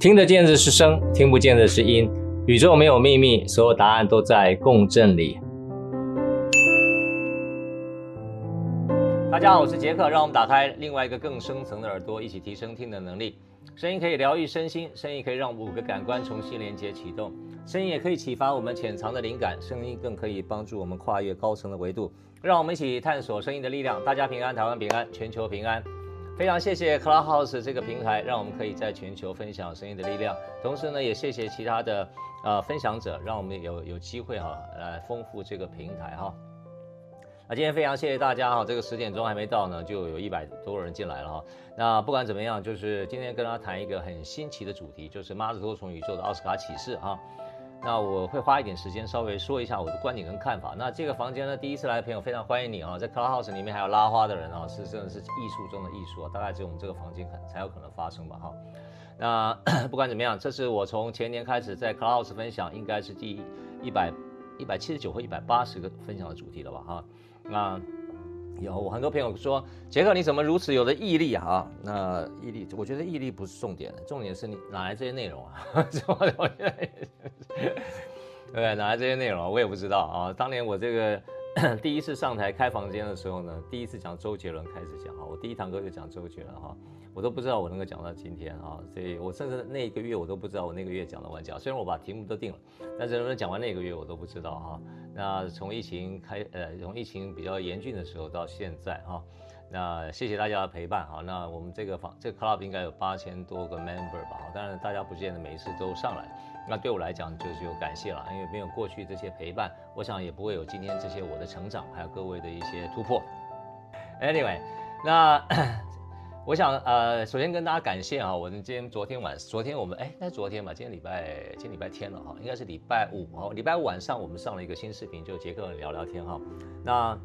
听得见的是声，听不见的是音。宇宙没有秘密，所有答案都在共振里。大家好，我是杰克，让我们打开另外一个更深层的耳朵，一起提升听的能力。声音可以疗愈身心，声音可以让五个感官重新连接启动，声音也可以启发我们潜藏的灵感，声音更可以帮助我们跨越高层的维度。让我们一起探索声音的力量。大家平安，台湾平安，全球平安。非常谢谢 Clubhouse 这个平台，让我们可以在全球分享声音的力量。同时呢，也谢谢其他的呃分享者，让我们有有机会哈来丰富这个平台哈。那今天非常谢谢大家哈，这个十点钟还没到呢，就有一百多人进来了哈。那不管怎么样，就是今天跟大家谈一个很新奇的主题，就是妈的多重宇宙的奥斯卡启示哈。那我会花一点时间稍微说一下我的观点跟看法。那这个房间呢，第一次来的朋友非常欢迎你啊，在 Clubhouse 里面还有拉花的人啊，是真的是艺术中的艺术啊，大概只有我们这个房间可才有可能发生吧哈。那 不管怎么样，这是我从前年开始在 Clubhouse 分享，应该是第一百一百七十九或一百八十个分享的主题了吧哈。那。有我很多朋友说，杰克你怎么如此有的毅力啊？那毅力，我觉得毅力不是重点的，重点是你哪来这些内容啊？对，哪来这些内容？我也不知道啊。当年我这个 第一次上台开房间的时候呢，第一次讲周杰伦开始讲哈，我第一堂课就讲周杰伦哈。我都不知道我能够讲到今天啊，所以我甚至那一个月我都不知道我那个月讲了完讲。虽然我把题目都定了，但是能不能讲完那个月我都不知道哈。那从疫情开呃，从疫情比较严峻的时候到现在哈，那谢谢大家的陪伴哈。那我们这个房这个 club 应该有八千多个 member 吧？当然大家不见得每一次都上来，那对我来讲就是有感谢了，因为没有过去这些陪伴，我想也不会有今天这些我的成长，还有各位的一些突破。Anyway，那。我想呃，首先跟大家感谢啊，我们今天昨天晚，昨天我们哎，那昨天吧，今天礼拜，今天礼拜天了哈，应该是礼拜五哦，礼拜五晚上我们上了一个新视频，就杰克聊聊天哈。那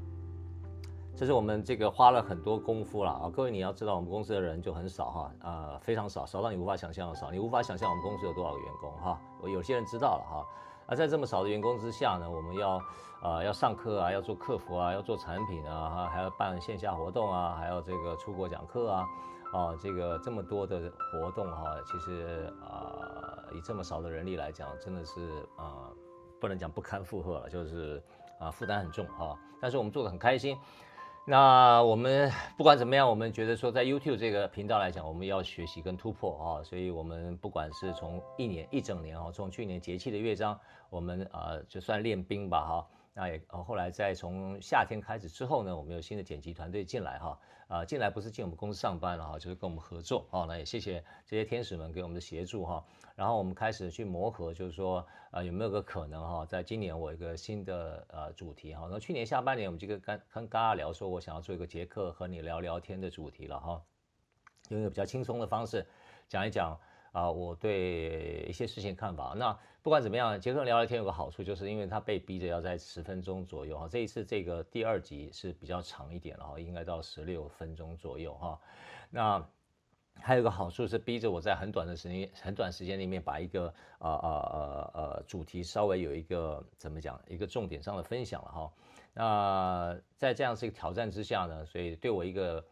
这是我们这个花了很多功夫了啊，各位你要知道，我们公司的人就很少哈，啊，非常少，少到你无法想象的少，你无法想象我们公司有多少个员工哈。我有些人知道了哈。而在这么少的员工之下呢，我们要，呃，要上课啊，要做客服啊，要做产品啊，还要办线下活动啊，还要这个出国讲课啊，啊，这个这么多的活动哈，其实啊，以这么少的人力来讲，真的是啊，不能讲不堪负荷了，就是啊，负担很重哈。但是我们做的很开心。那我们不管怎么样，我们觉得说在 YouTube 这个频道来讲，我们要学习跟突破啊，所以我们不管是从一年一整年哦，从去年节气的乐章，我们呃就算练兵吧哈。那也后来在从夏天开始之后呢，我们有新的剪辑团队进来哈，啊进来不是进我们公司上班了哈，就是跟我们合作啊。那也谢谢这些天使们给我们的协助哈。然后我们开始去磨合，就是说啊有没有个可能哈，在今年我一个新的呃主题哈。那去年下半年我们就跟跟跟大家聊说，我想要做一个杰克和你聊聊天的主题了哈，用一个比较轻松的方式讲一讲。啊，我对一些事情看法。那不管怎么样，杰克聊聊天有个好处，就是因为他被逼着要在十分钟左右哈。这一次这个第二集是比较长一点了哈，应该到十六分钟左右哈。那还有个好处是逼着我在很短的时间、很短时间里面把一个呃呃呃呃主题稍微有一个怎么讲一个重点上的分享了哈。那在这样是一个挑战之下呢，所以对我一个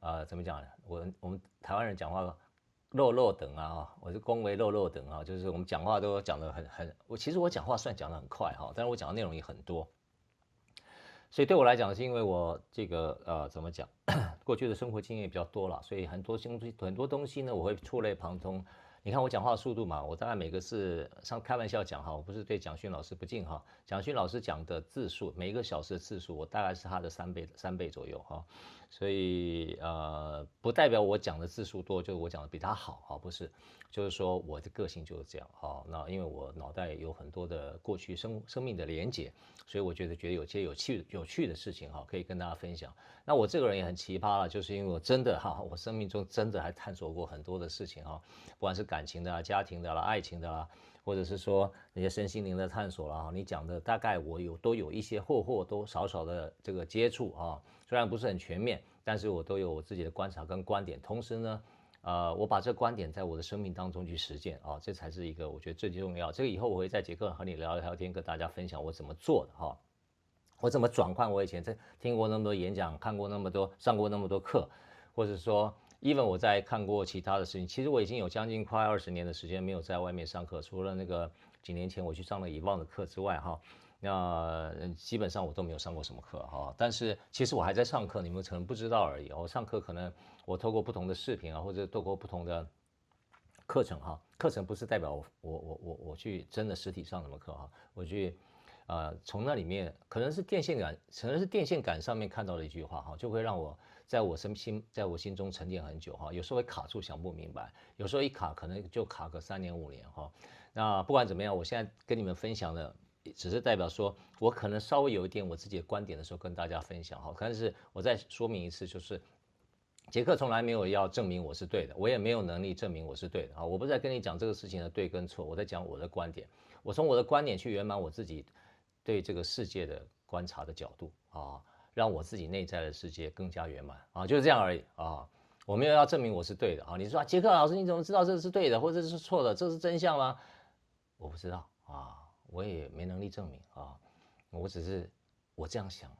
呃怎么讲，我我们台湾人讲话。肉肉等啊，我是恭维肉肉等啊，就是我们讲话都讲得很很，我其实我讲话算讲得很快哈，但是我讲的内容也很多，所以对我来讲是因为我这个呃怎么讲，过去的生活经验比较多了，所以很多东西很多东西呢，我会触类旁通。你看我讲话速度嘛，我大概每个字上开玩笑讲哈，我不是对蒋勋老师不敬哈。蒋勋老师讲的字数，每一个小时的字数，我大概是他的三倍三倍左右哈。所以呃，不代表我讲的字数多，就是我讲的比他好哈，不是，就是说我的个性就是这样哈。那因为我脑袋有很多的过去生生命的连结，所以我觉得觉得有些有趣有趣的事情哈，可以跟大家分享。那我这个人也很奇葩了，就是因为我真的哈，我生命中真的还探索过很多的事情哈，不管是感。情的啊，家庭的啦，爱情的啦，或者是说那些身心灵的探索了啊，你讲的大概我有都有一些或或多少少的这个接触啊，虽然不是很全面，但是我都有我自己的观察跟观点。同时呢，呃，我把这观点在我的生命当中去实践啊，这才是一个我觉得最重要。这个以后我会在杰克和你聊聊天，跟大家分享我怎么做的哈，我怎么转换我以前在听过那么多演讲，看过那么多，上过那么多课，或者说。Even 我在看过其他的事情，其实我已经有将近快二十年的时间没有在外面上课，除了那个几年前我去上了以望的课之外，哈，那基本上我都没有上过什么课，哈。但是其实我还在上课，你们可能不知道而已。我上课可能我透过不同的视频啊，或者透过不同的课程，哈，课程不是代表我我我我我去真的实体上什么课，哈，我去。呃，从那里面可能是电线杆，可能是电线杆上面看到的一句话哈，就会让我在我身心，在我心中沉淀很久哈。有时候会卡住，想不明白；有时候一卡，可能就卡个三年五年哈。那不管怎么样，我现在跟你们分享的，只是代表说我可能稍微有一点我自己的观点的时候跟大家分享哈。但是我再说明一次，就是杰克从来没有要证明我是对的，我也没有能力证明我是对的啊。我不是在跟你讲这个事情的对跟错，我在讲我的观点，我从我的观点去圆满我自己。对这个世界的观察的角度啊，让我自己内在的世界更加圆满啊，就是这样而已啊。我没有要证明我是对的啊。你说，杰克老师，你怎么知道这是对的，或者是错的？这是真相吗？我不知道啊，我也没能力证明啊。我只是我这样想，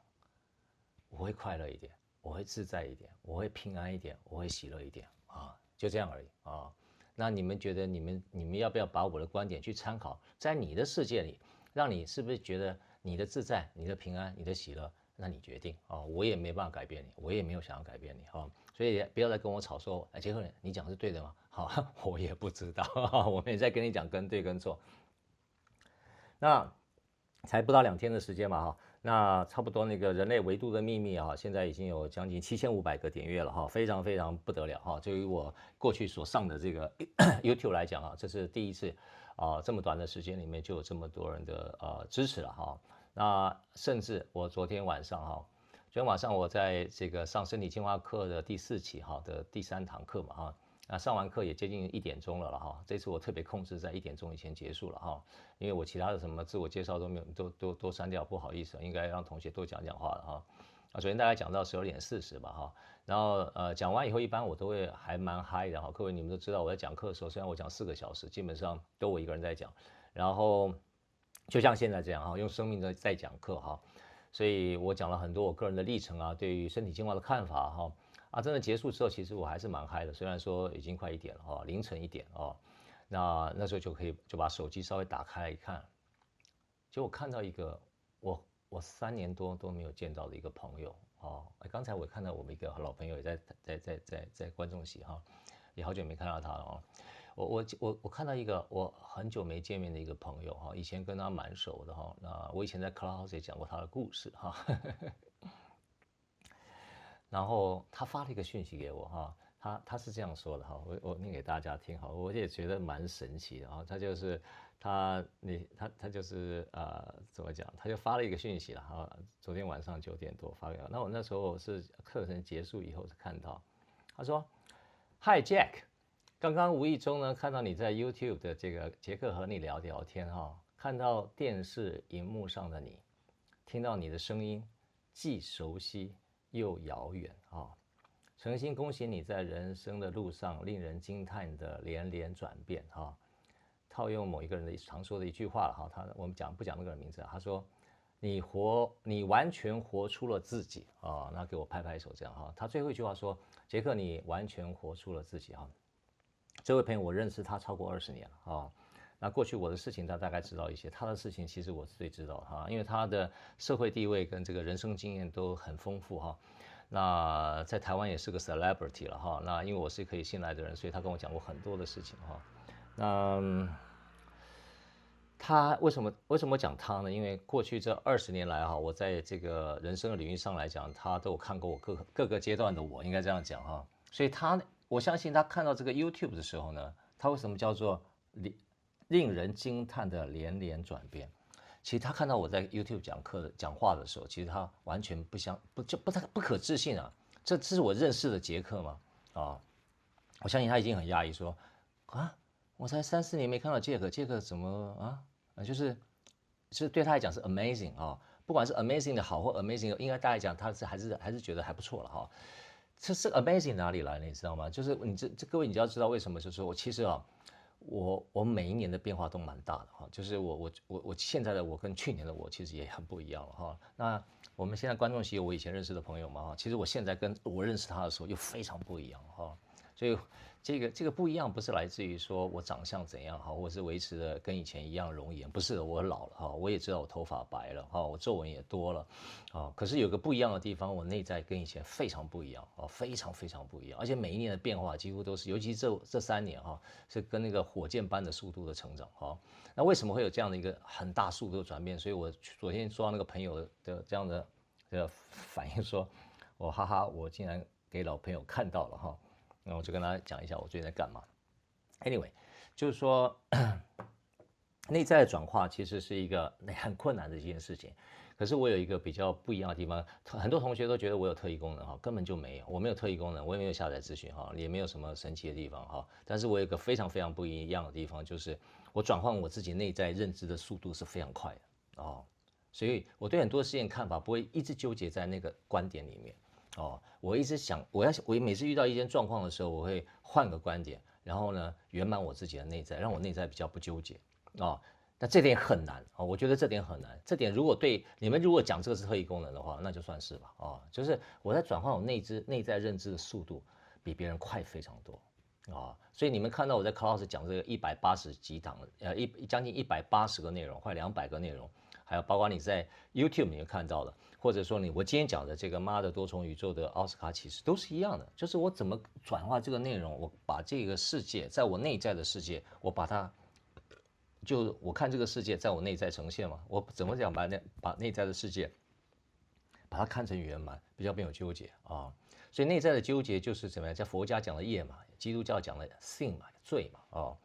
我会快乐一点，我会自在一点，我会平安一点，我会喜乐一点啊，就这样而已啊。那你们觉得你们你们要不要把我的观点去参考，在你的世界里？让你是不是觉得你的自在、你的平安、你的喜乐？那你决定、哦，我也没办法改变你，我也没有想要改变你哈、所以不要再跟我吵说，哎，杰克，你讲的是对的吗？好、我也不知道，我们也在跟你讲跟对跟错。那才不到两天的时间嘛哈，那差不多那个人类维度的秘密啊，现在已经有将近七千五百个点阅了哈，非常非常不得了哈。就于我过去所上的这个 YouTube 来讲啊，这是第一次。啊，这么短的时间里面就有这么多人的呃支持了哈。那甚至我昨天晚上哈，昨天晚上我在这个上身体净化课的第四期哈的第三堂课嘛哈，那上完课也接近一点钟了了哈。这次我特别控制在一点钟以前结束了哈，因为我其他的什么自我介绍都没有，都都都删掉，不好意思，应该让同学多讲讲话了哈。啊，首先大概讲到十二点四十吧哈。然后呃讲完以后，一般我都会还蛮嗨的哈。各位你们都知道，我在讲课的时候，虽然我讲四个小时，基本上都我一个人在讲。然后就像现在这样哈，用生命在在讲课哈。所以我讲了很多我个人的历程啊，对于身体净化的看法哈。啊，真的结束之后，其实我还是蛮嗨的。虽然说已经快一点了哈，凌晨一点哦。那那时候就可以就把手机稍微打开一看，就我看到一个我我三年多都没有见到的一个朋友。哦，刚才我看到我们一个老朋友也在在在在在观众席哈，也好久没看到他了哦。我我我我看到一个我很久没见面的一个朋友哈，以前跟他蛮熟的哈。那我以前在 Clubhouse 也讲过他的故事哈。然后他发了一个讯息给我哈，他他是这样说的哈，我我念给大家听哈，我也觉得蛮神奇的哈。他就是。他你他他就是呃怎么讲？他就发了一个讯息了哈。昨天晚上九点多发给我。那我那时候是课程结束以后才看到，他说：“Hi Jack，刚刚无意中呢看到你在 YouTube 的这个杰克和你聊聊天哈，看到电视荧幕上的你，听到你的声音，既熟悉又遥远啊！诚心恭喜你在人生的路上令人惊叹的连连转变哈。”套用某一个人的常说的一句话了哈，他我们讲不讲那个人名字？他说：“你活，你完全活出了自己啊！”那给我拍拍手，这样哈。他最后一句话说：“杰克，你完全活出了自己哈。”这位朋友，我认识他超过二十年了啊。那过去我的事情他大概知道一些，他的事情其实我是最知道哈，因为他的社会地位跟这个人生经验都很丰富哈。那在台湾也是个 celebrity 了哈。那因为我是可以信赖的人，所以他跟我讲过很多的事情哈。那。他为什么为什么讲他呢？因为过去这二十年来哈，我在这个人生的领域上来讲，他都有看过我各各个阶段的我，应该这样讲哈。所以他我相信他看到这个 YouTube 的时候呢，他为什么叫做令令人惊叹的连连转变？其实他看到我在 YouTube 讲课讲话的时候，其实他完全不相不就不太不可置信啊！这这是我认识的杰克吗？啊，我相信他已经很讶异说啊。我才三四年没看到杰克，杰克怎么啊？就是，就是对他来讲是 amazing 啊、不管是 amazing 的好或 amazing，应该大家讲他是还是还是觉得还不错了哈。这是 amazing 哪里来的，你知道吗？就是你这这各位你就要知道为什么，就是我其实啊，我我每一年的变化都蛮大的哈。就是我我我我现在的我跟去年的我其实也很不一样了哈。那我们现在观众席有我以前认识的朋友嘛哈，其实我现在跟我认识他的时候又非常不一样哈。所以。这个这个不一样，不是来自于说我长相怎样哈，或是维持的跟以前一样容颜，不是的，我老了哈，我也知道我头发白了哈，我皱纹也多了啊。可是有个不一样的地方，我内在跟以前非常不一样啊，非常非常不一样，而且每一年的变化几乎都是，尤其这这三年哈，是跟那个火箭般的速度的成长哈。那为什么会有这样的一个很大速度的转变？所以我昨天说到那个朋友的这样的的反应说，我哈哈，我竟然给老朋友看到了哈。那我就跟大家讲一下我最近在干嘛。Anyway，就是说 内在转化其实是一个 很困难的一件事情。可是我有一个比较不一样的地方，很多同学都觉得我有特异功能哈，根本就没有，我没有特异功能，我也没有下载资讯哈，也没有什么神奇的地方哈。但是我有一个非常非常不一样的地方，就是我转换我自己内在认知的速度是非常快的哦。所以我对很多事情看法不会一直纠结在那个观点里面。哦，我一直想，我要我每次遇到一件状况的时候，我会换个观点，然后呢，圆满我自己的内在，让我内在比较不纠结。哦，那这点很难啊，我觉得这点很难。这点如果对你们如果讲这个是特异功能的话，那就算是吧。哦，就是我在转换我内知内在认知的速度比别人快非常多啊，所以你们看到我在 Clubhouse 讲这个一百八十几档，呃一将近一百八十个内容，快两百个内容，还有包括你在 YouTube 里面看到的。或者说你，我今天讲的这个妈的多重宇宙的奥斯卡启示都是一样的，就是我怎么转化这个内容，我把这个世界在我内在的世界，我把它，就我看这个世界在我内在呈现嘛，我怎么讲把内把内在的世界，把它看成圆满，比较没有纠结啊，所以内在的纠结就是怎么样，在佛家讲的业嘛，基督教讲的性嘛，罪嘛，啊。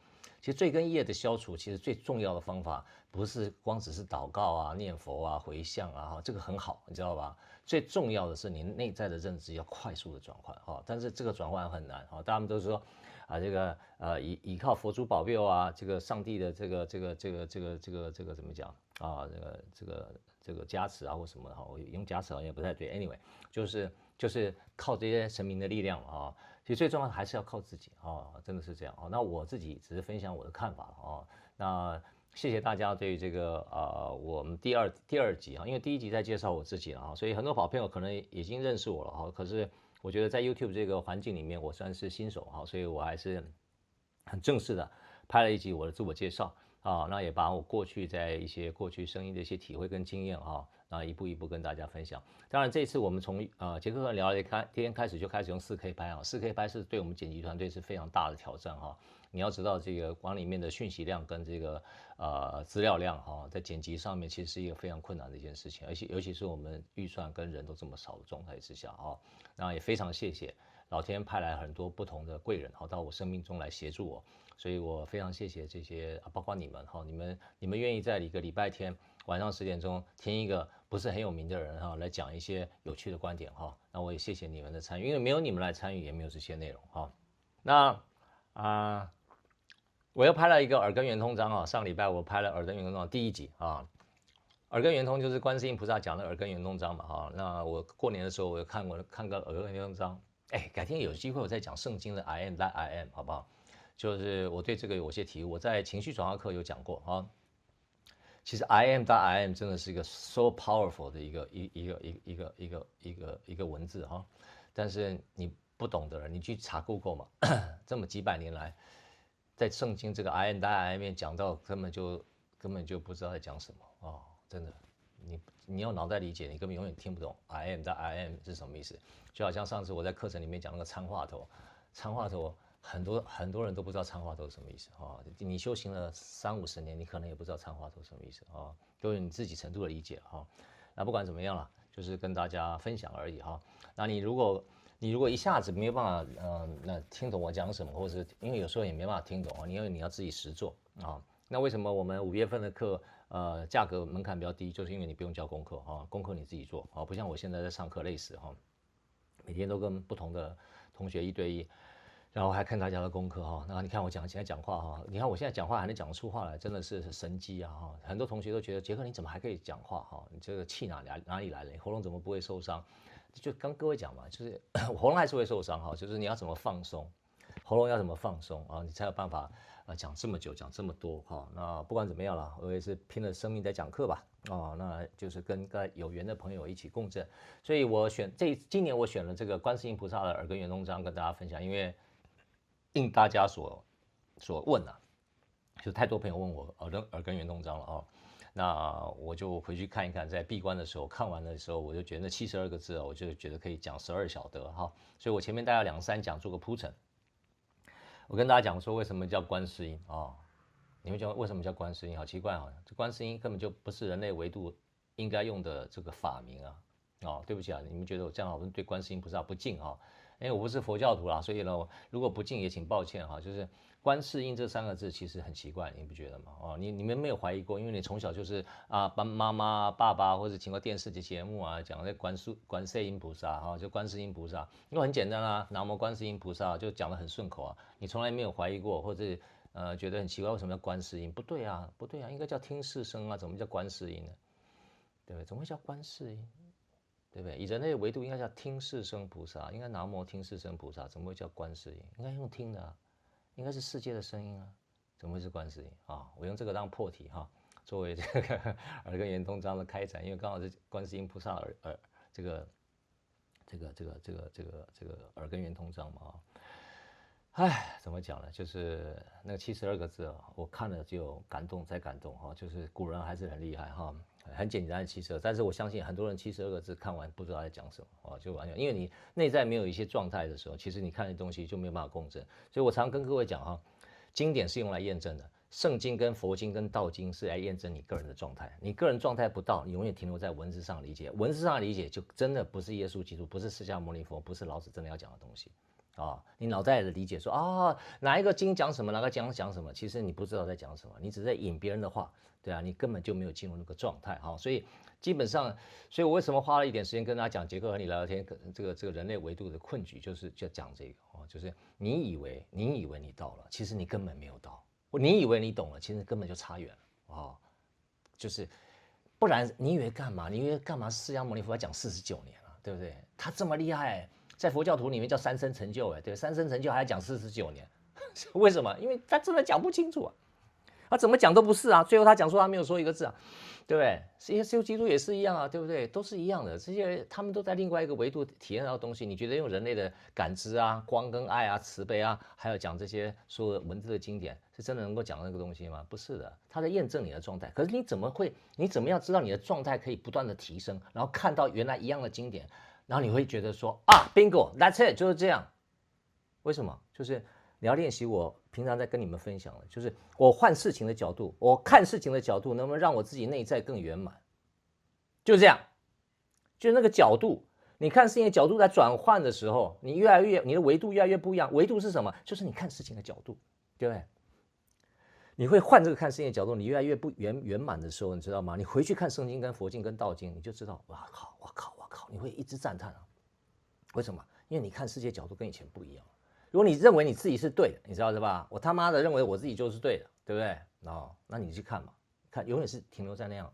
其实罪跟业的消除，其实最重要的方法不是光只是祷告啊、念佛啊、回向啊，哈，这个很好，你知道吧？最重要的是你内在的认知要快速的转换，哈，但是这个转换很难，哈，大家们都说啊，这个呃，依依靠佛祖保佑啊，这个上帝的这个这个这个这个这个这个怎么讲啊？这个这个这个加持啊或什么哈，我用加持好像也不太对，anyway，就是就是靠这些神明的力量啊。其实最重要的还是要靠自己啊，真的是这样啊。那我自己只是分享我的看法了啊。那谢谢大家对于这个呃我们第二第二集啊，因为第一集在介绍我自己了啊，所以很多好朋友可能已经认识我了哈。可是我觉得在 YouTube 这个环境里面，我算是新手哈，所以我还是很正式的拍了一集我的自我介绍啊。那也把我过去在一些过去声音的一些体会跟经验啊。那，一步一步跟大家分享。当然，这次我们从呃杰克和聊一开天开始就开始用四 K 拍啊，四 K 拍是对我们剪辑团队是非常大的挑战哈。你要知道，这个往里面的讯息量跟这个呃资料量哈，在剪辑上面其实是一个非常困难的一件事情，而且尤其是我们预算跟人都这么少的状态之下啊，那也非常谢谢老天派来很多不同的贵人哈，到我生命中来协助我，所以我非常谢谢这些啊，包括你们哈，你们你们愿意在一个礼拜天晚上十点钟听一个。不是很有名的人哈，来讲一些有趣的观点哈，那我也谢谢你们的参与，因为没有你们来参与，也没有这些内容哈。那啊、我又拍了一个耳根圆通章啊，上礼拜我拍了耳根圆通章第一集啊，耳根圆通就是观世音菩萨讲的耳根圆通章嘛哈。那我过年的时候我看过看个耳根圆通章，哎，改天有机会我再讲圣经的 I am that I am 好不好？就是我对这个有些体悟，我在情绪转化课有讲过啊。其实 I am 加 I am 真的是一个 so powerful 的一个一一个一一个一个一个一个文字哈，但是你不懂的人，你去查 Google 嘛，这么几百年来，在圣经这个 I am 加 I am 面讲到根本就根本就不知道在讲什么哦，真的，你你要脑袋理解，你根本永远听不懂 I am 加 I am 是什么意思，就好像上次我在课程里面讲那个参话头，参话头。很多很多人都不知道参话头是什么意思啊！你修行了三五十年，你可能也不知道参话头什么意思啊，都有你自己程度的理解哈。那不管怎么样了，就是跟大家分享而已哈。那你如果你如果一下子没有办法，嗯、那听懂我讲什么，或者是因为有时候也没办法听懂啊，因为你要自己实做啊。那为什么我们五月份的课，呃，价格门槛比较低，就是因为你不用交功课啊，功课你自己做啊，不像我现在在上课累死哈，每天都跟不同的同学一对一。然后还看大家的功课哈，那你看我讲现在讲话哈，你看我现在讲话还能讲得出话来，真的是神机啊哈！很多同学都觉得杰克你怎么还可以讲话哈？你这个气哪哪哪里来的？你喉咙怎么不会受伤？就跟各位讲嘛，就是 喉咙还是会受伤哈，就是你要怎么放松，喉咙要怎么放松啊，你才有办法啊讲这么久讲这么多哈。那不管怎么样了，我也是拼了生命在讲课吧啊，那就是跟个有缘的朋友一起共振，所以我选这今年我选了这个观世音菩萨的耳根圆通章跟大家分享，因为。应大家所所问啊，就太多朋友问我耳根耳根圆通章了哦。那我就回去看一看，在闭关的时候看完的时候，我就觉得那七十二个字啊，我就觉得可以讲十二小德哈。所以我前面大概两三讲做个铺陈。我跟大家讲说，为什么叫观世音啊、哦？你们讲为什么叫观世音？好奇怪啊！这观世音根本就不是人类维度应该用的这个法名啊！哦，对不起啊，你们觉得我这样好像对观世音菩萨不敬啊？因为我不是佛教徒啦，所以呢，如果不敬也请抱歉哈。就是观世音这三个字其实很奇怪，你不觉得吗？哦，你你们没有怀疑过？因为你从小就是啊，爸妈妈、爸爸或者听过电视节节目啊，讲的观世观世音菩萨哈，就观世音菩萨，因为很简单啊，南无观世音菩萨就讲得很顺口啊，你从来没有怀疑过，或者呃觉得很奇怪，为什么叫观世音？不对啊，不对啊，应该叫听世声啊，怎么叫观世音呢？对不对？怎么会叫观世音？对不对？以人类的维度应该叫听世声菩萨，应该南无听世声菩萨，怎么会叫观世音？应该用听的啊，应该是世界的声音啊，怎么会是观世音啊？我用这个当破题哈，作为这个 耳根圆通章的开展，因为刚好是观世音菩萨耳耳这个这个这个这个这个这个耳根圆通章嘛啊。哎，怎么讲呢？就是那个七十二个字啊，我看了就感动再感动哈，就是古人还是很厉害哈。很简单的七十二，但是我相信很多人七十二个字看完不知道在讲什么啊，就完全因为你内在没有一些状态的时候，其实你看的东西就没有办法共振。所以我常跟各位讲哈，经典是用来验证的，圣经跟佛经跟道经是来验证你个人的状态。你个人状态不到，你永远停留在文字上理解，文字上理解就真的不是耶稣基督，不是释迦牟尼佛，不是老子真的要讲的东西啊。你脑袋的理解说啊，哪一个经讲什么，哪个讲讲什么，其实你不知道在讲什么，你只是在引别人的话。对啊，你根本就没有进入那个状态哈，所以基本上，所以我为什么花了一点时间跟大家讲杰克和你聊聊天，这个这个人类维度的困局就是就讲这个哦，就是你以为你以为你到了，其实你根本没有到；你以为你懂了，其实根本就差远了啊，就是不然你以为干嘛？你以为干嘛？释迦牟尼佛要讲四十九年了，对不对？他这么厉害，在佛教徒里面叫三生成就哎，对，三生成就还要讲四十九年，为什么？因为他真的讲不清楚啊。他怎么讲都不是啊！最后他讲说他没有说一个字啊，对不对？耶稣基督也是一样啊，对不对？都是一样的，这些他们都在另外一个维度体验到的东西。你觉得用人类的感知啊、光跟爱啊、慈悲啊，还有讲这些说文字的经典，是真的能够讲那个东西吗？不是的，他在验证你的状态。可是你怎么会？你怎么样知道你的状态可以不断的提升？然后看到原来一样的经典，然后你会觉得说啊，Bingo，That's it，就是这样。为什么？就是。你要练习，我平常在跟你们分享的，就是我换事情的角度，我看事情的角度，能不能让我自己内在更圆满？就这样，就是那个角度，你看事情的角度在转换的时候，你越来越，你的维度越来越不一样。维度是什么？就是你看事情的角度，对不对？你会换这个看事情的角度，你越来越不圆圆满的时候，你知道吗？你回去看圣经、跟佛经、跟道经，你就知道，哇靠，哇靠，哇靠，你会一直赞叹啊！为什么？因为你看世界角度跟以前不一样。如果你认为你自己是对的，你知道是吧？我他妈的认为我自己就是对的，对不对？哦，那你去看嘛，看永远是停留在那样。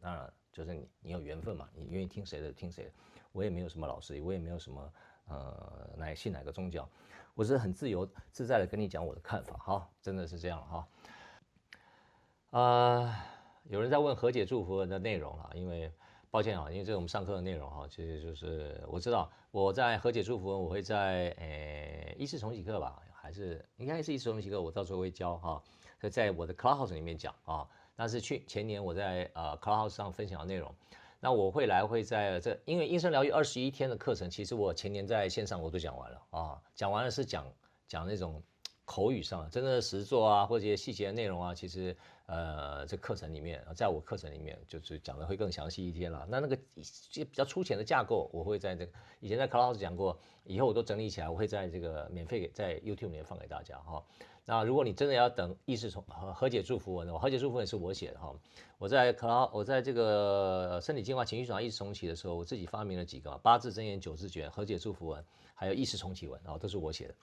当然，就是你，你有缘分嘛，你愿意听谁的听谁的。我也没有什么老师，我也没有什么呃，哪信哪个宗教，我是很自由自在的跟你讲我的看法，哈，真的是这样哈。呃，有人在问和解祝福的内容啊，因为。抱歉啊，因为这是我们上课的内容哈，其实就是我知道我在和解祝福，我会在诶一次重启课吧，还是应该是一次重启课，我到时候会教哈，在我的 Clubhouse 里面讲啊。那是去前年我在呃 Clubhouse 上分享的内容，那我会来会在这，因为音声疗愈二十一天的课程，其实我前年在线上我都讲完了啊，讲完了是讲讲那种口语上真正的实作啊，或者一些细节的内容啊，其实。呃，这课程里面，在我课程里面就是讲的会更详细一点了。那那个一些比较粗浅的架构，我会在这个以前在 c l o u s 讲过，以后我都整理起来，我会在这个免费给在 YouTube 里面放给大家哈。那如果你真的要等意识重和和解祝福文的话，和解祝福文是我写的哈。我在 c l o u s 我在这个身体净化、情绪转化、意识重启的时候，我自己发明了几个八字真言、九字诀、和解祝福文，还有意识重启文，然后都是我写的。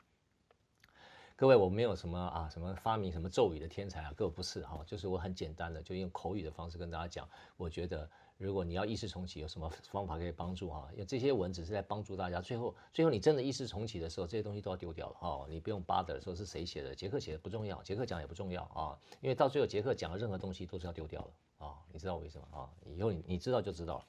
各位，我没有什么啊，什么发明什么咒语的天才啊，各位不是哈，就是我很简单的，就用口语的方式跟大家讲。我觉得，如果你要意识重启，有什么方法可以帮助哈？因为这些文只是在帮助大家。最后，最后你真的意识重启的时候，这些东西都要丢掉了哈。你不用 bother 说是谁写的，杰克写的不重要，杰克讲也不重要啊。因为到最后，杰克讲的任何东西都是要丢掉了啊。你知道为什么啊？以后你你知道就知道了。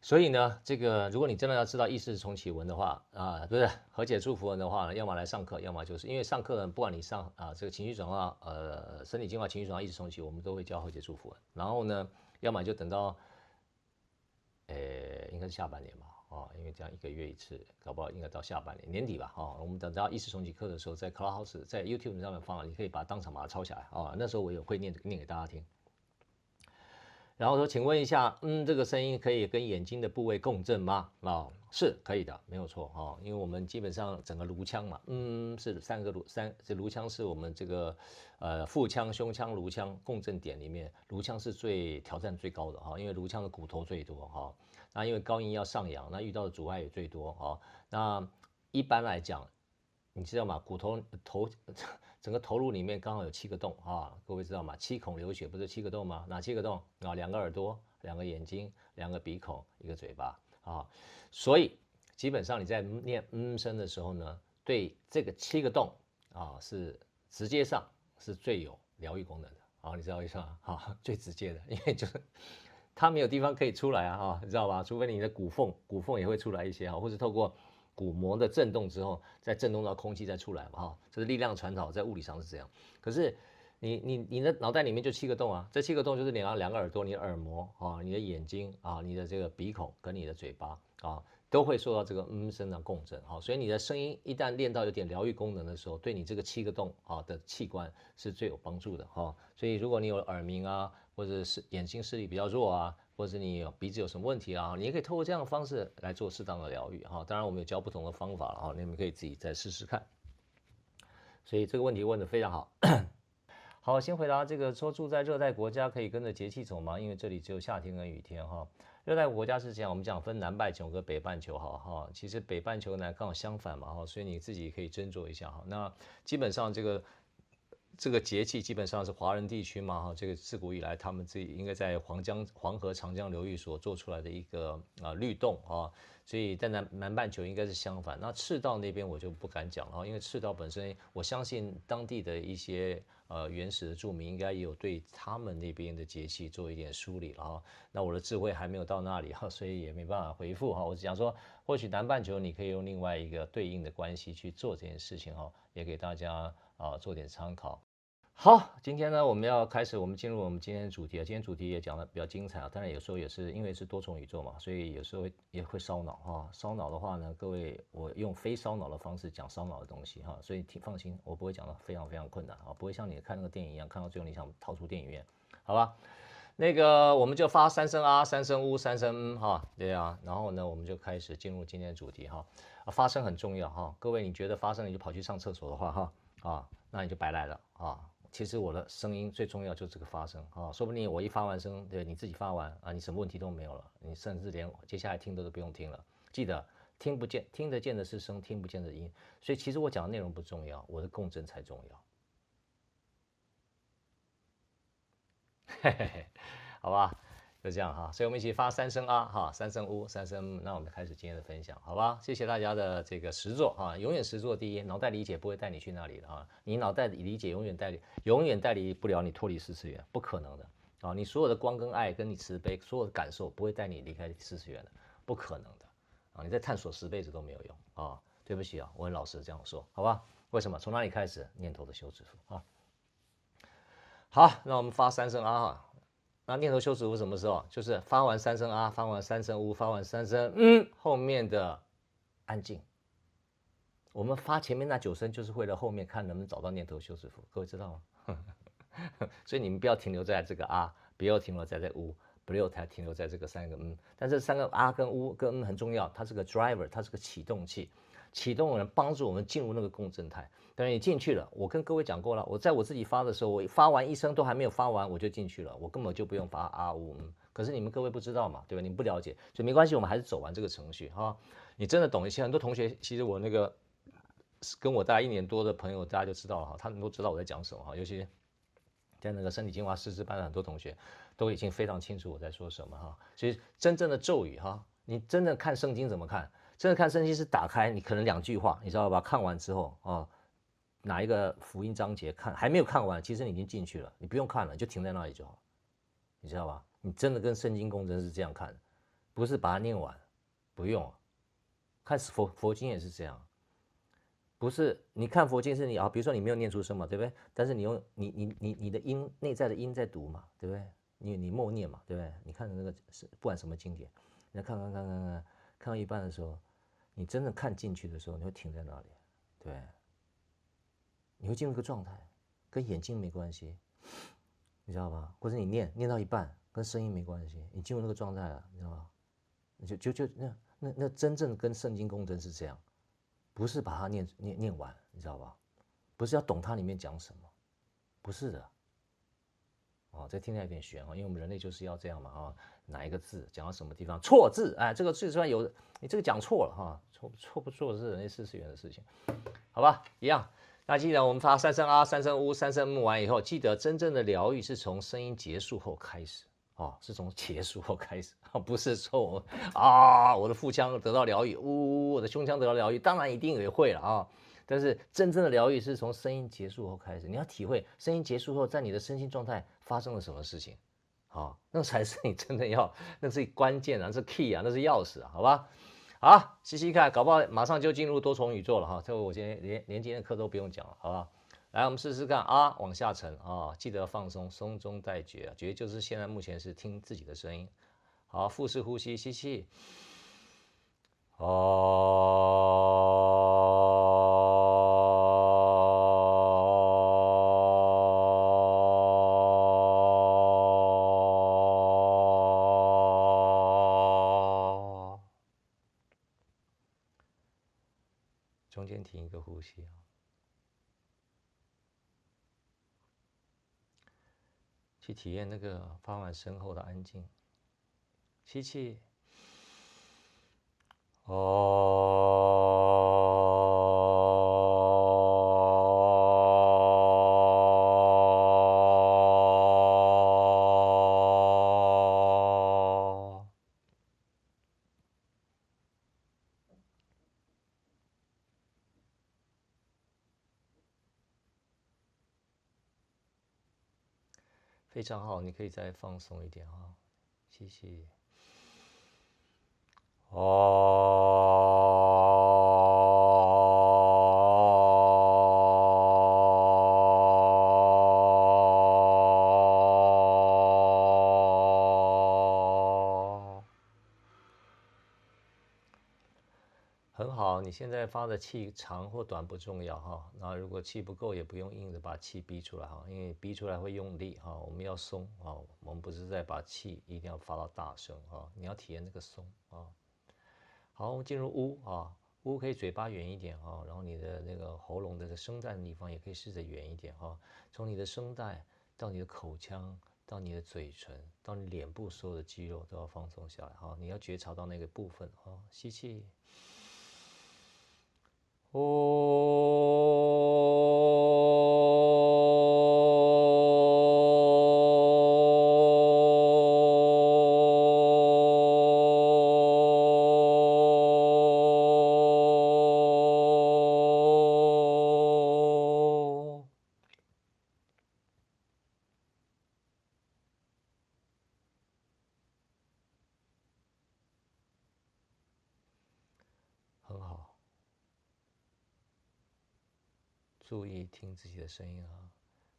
所以呢，这个如果你真的要知道意识重启文的话啊，不是和解祝福文的话呢，要么来上课，要么就是因为上课呢，不管你上啊这个情绪转化，呃，身体净化、情绪转化、意识重启，我们都会教和解祝福文。然后呢，要么就等到，呃，应该是下半年吧，啊，因为这样一个月一次，搞不好应该到下半年年底吧，啊，我们等到意识重启课的时候，在 Clubhouse 在 YouTube 上面放了，你可以把当场把它抄下来啊，那时候我也会念念给大家听。然后说，请问一下，嗯，这个声音可以跟眼睛的部位共振吗？啊、是可以的，没有错哈、因为我们基本上整个颅腔嘛，嗯，是三个颅三，这颅腔是我们这个呃腹腔、胸腔、颅腔共振点里面，颅腔是最挑战最高的哈、因为颅腔的骨头最多哈、那因为高音要上扬，那遇到的阻碍也最多哈、那一般来讲，你知道吗？骨头头。整个头颅里面刚好有七个洞啊，各位知道吗？七孔流血不是七个洞吗？哪七个洞啊？两个耳朵，两个眼睛，两个鼻孔，一个嘴巴啊。所以基本上你在念嗯声的时候呢，对这个七个洞啊是直接上是最有疗愈功能的啊。你知道为什么？啊，最直接的，因为就是它没有地方可以出来啊，哈，你知道吧？除非你的骨缝，骨缝也会出来一些啊，或者透过。鼓膜的震动之后，再震动到空气再出来嘛，哈，这是力量传导，在物理上是这样。可是你你你的脑袋里面就七个洞啊，这七个洞就是两两个耳朵、你的耳膜啊、你的眼睛啊、你的这个鼻孔跟你的嘴巴啊，都会受到这个嗯声的共振，哈，所以你的声音一旦练到有点疗愈功能的时候，对你这个七个洞啊的器官是最有帮助的，哈。所以如果你有耳鸣啊，或者是眼睛视力比较弱啊。或者你有鼻子有什么问题啊？你也可以透过这样的方式来做适当的疗愈哈。当然，我们有教不同的方法了哈，你们可以自己再试试看。所以这个问题问的非常好。好，先回答这个说住在热带国家可以跟着节气走吗？因为这里只有夏天跟雨天哈。热带国家是这样，我们讲分南半球和北半球哈哈。其实北半球呢刚好相反嘛哈，所以你自己可以斟酌一下哈。那基本上这个。这个节气基本上是华人地区嘛哈，这个自古以来他们自己应该在黄江、黄河、长江流域所做出来的一个啊律动啊，所以在南南半球应该是相反。那赤道那边我就不敢讲了，因为赤道本身我相信当地的一些呃原始的住民应该也有对他们那边的节气做一点梳理了哈。那我的智慧还没有到那里哈，所以也没办法回复哈。我只想说，或许南半球你可以用另外一个对应的关系去做这件事情哈，也给大家啊做点参考。好，今天呢，我们要开始，我们进入我们今天的主题啊。今天主题也讲得比较精彩啊，当然有时候也是因为是多重宇宙嘛，所以有时候也会烧脑哈。烧脑的话呢，各位，我用非烧脑的方式讲烧脑的东西哈，所以挺放心，我不会讲得非常非常困难啊，不会像你看那个电影一样，看到最后你想逃出电影院，好吧？那个我们就发三声啊，三声呜，三声嗯哈，对啊，然后呢，我们就开始进入今天的主题哈。啊发声很重要哈，各位，你觉得发声你就跑去上厕所的话哈啊，那你就白来了啊。其实我的声音最重要就是这个发声啊，说不定我一发完声，对你自己发完啊，你什么问题都没有了，你甚至连接下来听的都不用听了。记得听不见，听得见的是声，听不见的音。所以其实我讲的内容不重要，我的共振才重要。嘿嘿嘿，好吧。就这样哈，所以我们一起发三声啊哈，三声呜，三声。那我们开始今天的分享，好吧？谢谢大家的这个实作哈，永远实作第一，脑袋理解不会带你去那里的啊，你脑袋理解永远带你，永远带离不了你脱离四次元，不可能的啊！你所有的光跟爱跟你慈悲，所有的感受不会带你离开四次元的，不可能的啊！你再探索十辈子都没有用啊！对不起啊，我很老实这样说，好吧？为什么？从哪里开始？念头的休止符啊！好，那我们发三声啊哈。那念头修止符什么时候？就是发完三声啊，发完三声呜，发完三声嗯，后面的安静。我们发前面那九声，就是为了后面看能不能找到念头修止符。各位知道吗？所以你们不要停留在这个啊，不要停留在这呜，不要才停留在这个三个嗯。但这三个啊跟呜跟嗯很重要，它是个 driver，它是个启动器。启动人帮助我们进入那个共振态，当然你进去了。我跟各位讲过了，我在我自己发的时候，我发完一声都还没有发完，我就进去了，我根本就不用发啊呜。可是你们各位不知道嘛，对吧？你们不了解，所以没关系，我们还是走完这个程序哈。你真的懂一些，很多同学其实我那个跟我大概一年多的朋友，大家就知道了哈，他们都知道我在讲什么哈。尤其在那个身体净化师资班的很多同学，都已经非常清楚我在说什么哈。所以真正的咒语哈，你真的看圣经怎么看？真的看圣经是打开，你可能两句话，你知道吧？看完之后、哦，哪一个福音章节看还没有看完，其实你已经进去了，你不用看了，就停在那里就好，你知道吧？你真的跟圣经共振是这样看，不是把它念完，不用。看佛佛经也是这样，不是你看佛经是你啊，比如说你没有念出声嘛，对不对？但是你用你你你你的音内在的音在读嘛，对不对？你你默念嘛，对不对？你看那个是不管什么经典，你看看看看看看到一半的时候，你真正看进去的时候，你会停在那里，对，你会进入一个状态，跟眼睛没关系，你知道吧？或者你念念到一半，跟声音没关系，你进入那个状态了，你知道吧？你就就就那。那那真正跟圣经共振是这样，不是把它念念念完，你知道吧？不是要懂它里面讲什么，不是的。哦，这听起来有点玄啊，因为我们人类就是要这样嘛啊，哪一个字讲到什么地方错字，哎，这个最起码有，你这个讲错了哈，错错不错是人类四次元的事情，好吧？一样，那记得我们发三声啊，三声呜，三声木完以后，记得真正的疗愈是从声音结束后开始。哦，是从结束后开始，不是从啊，我的腹腔得到疗愈，呜、我的胸腔得到疗愈，当然一定也会了啊。但是真正的疗愈是从声音结束后开始，你要体会声音结束后，在你的身心状态发生了什么事情，好，那才是你真的要，那是关键啊，是 key 啊，那是钥匙啊，好吧？好，细细看，搞不好马上就进入多重宇宙了哈。这个我今天连连今天的课都不用讲了，好吧？来，我们试试看啊，往下沉啊，记得放松，松中带觉，觉就是现在目前是听自己的声音。好，腹式呼吸，吸气，哦，中间停一个呼吸。去体验那个发完身后的安静，吸气，哦，非常好，你可以再放松一点啊，吸气，哦，你现在发的气长或短不重要哈，那如果气不够，也不用硬着把气逼出来哈，因为逼出来会用力哈，我们要松啊，我们不是在把气一定要发到大声啊，你要体验这个松啊。好，我们进入呜啊，呜可以嘴巴圆一点哈，然后你的那个喉咙的声带的地方也可以试着圆一点哈，从你的声带到你的口腔，到你的嘴唇，到你脸部所有的肌肉都要放松下来哈，你要觉察到那个部分啊，吸气。哦，注意听自己的声音啊，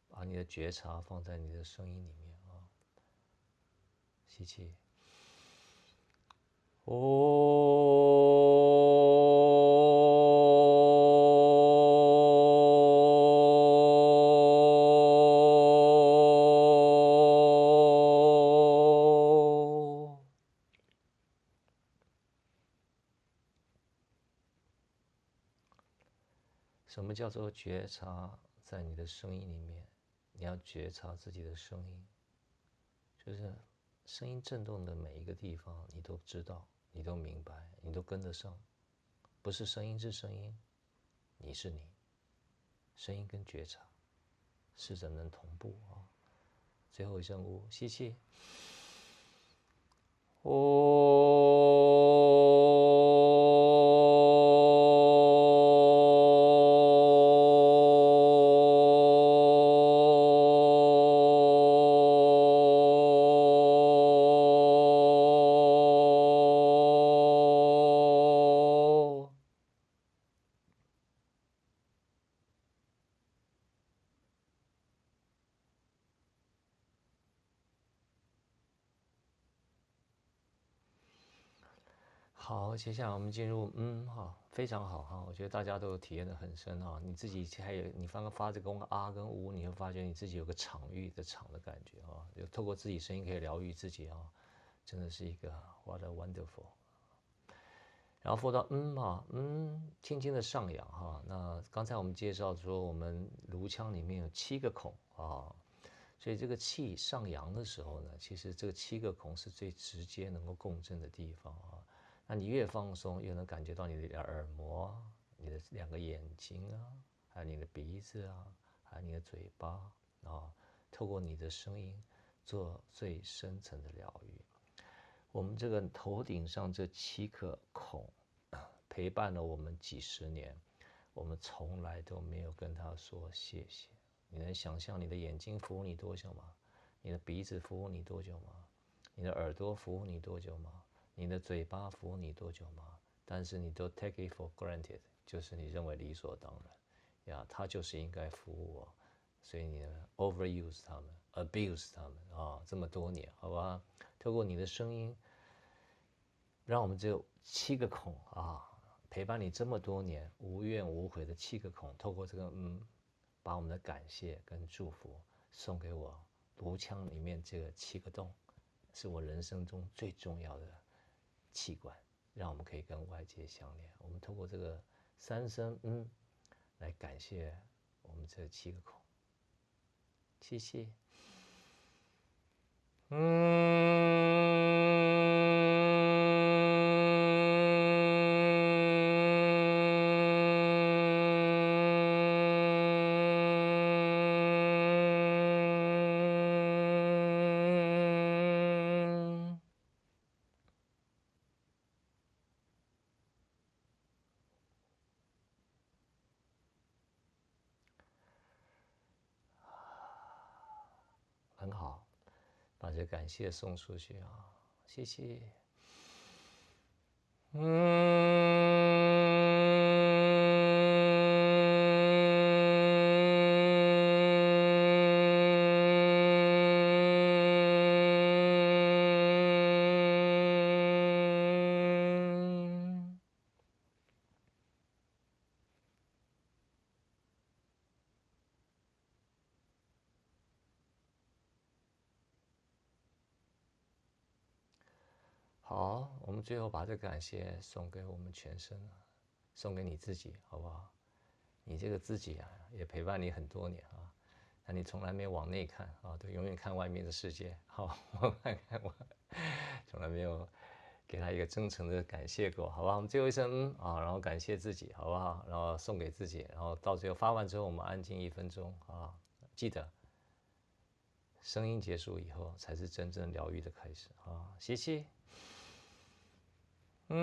把你的觉察放在你的声音里面啊。吸气，哦。什么叫做觉察在你的声音里面？你要觉察自己的声音，就是声音震动的每一个地方，你都知道，你都明白，你都跟得上。不是声音是声音，你是你。声音跟觉察，试着能同步啊。最后一声呜，吸气，好，接下来我们进入嗯哈，非常好哈，我觉得大家都体验得很深哈。你自己还有你刚刚发这个啊跟呜，你会发觉你自己有个场域的场的感觉哈，就透过自己声音可以疗愈自己啊，真的是一个 what a wonderful。然后说到嗯哈嗯，轻轻的上扬哈。那刚才我们介绍说，我们颅腔里面有七个孔啊，所以这个气上扬的时候呢，其实这七个孔是最直接能够共振的地方啊。那你越放松，越能感觉到你的耳膜、你的两个眼睛啊，还有你的鼻子啊，还有你的嘴巴啊，透过你的声音做最深层的疗愈。我们这个头顶上这七颗孔陪伴了我们几十年，我们从来都没有跟他说谢谢。你能想象你的眼睛服务你多久吗？你的鼻子服务你多久吗？你的耳朵服务你多久吗？你的嘴巴服务你多久吗？但是你都 take it for granted，就是你认为理所当然，呀，他就是应该服务我，所以你 overuse 他们，abuse 他们啊，这么多年，好吧？透过你的声音，让我们只有七个孔啊，陪伴你这么多年，无怨无悔的七个孔，透过这个嗯，把我们的感谢跟祝福送给我颅腔里面这个七个洞，是我人生中最重要的。器官，让我们可以跟外界相连。我们通过这个三声“嗯”来感谢我们这七个孔。谢谢。嗯。感谢送出去啊，谢谢。嗯。最后把这个感谢送给我们全身，送给你自己，好不好？你这个自己啊，也陪伴你很多年啊，但你从来没有往内看啊，都永远看外面的世界。好，我看看我，从来没有给他一个真诚的感谢过，好不好？我们最后一声嗯啊，然后感谢自己，好不好？然后送给自己，然后到最后发完之后，我们安静一分钟啊，记得声音结束以后才是真正疗愈的开始啊，谢谢。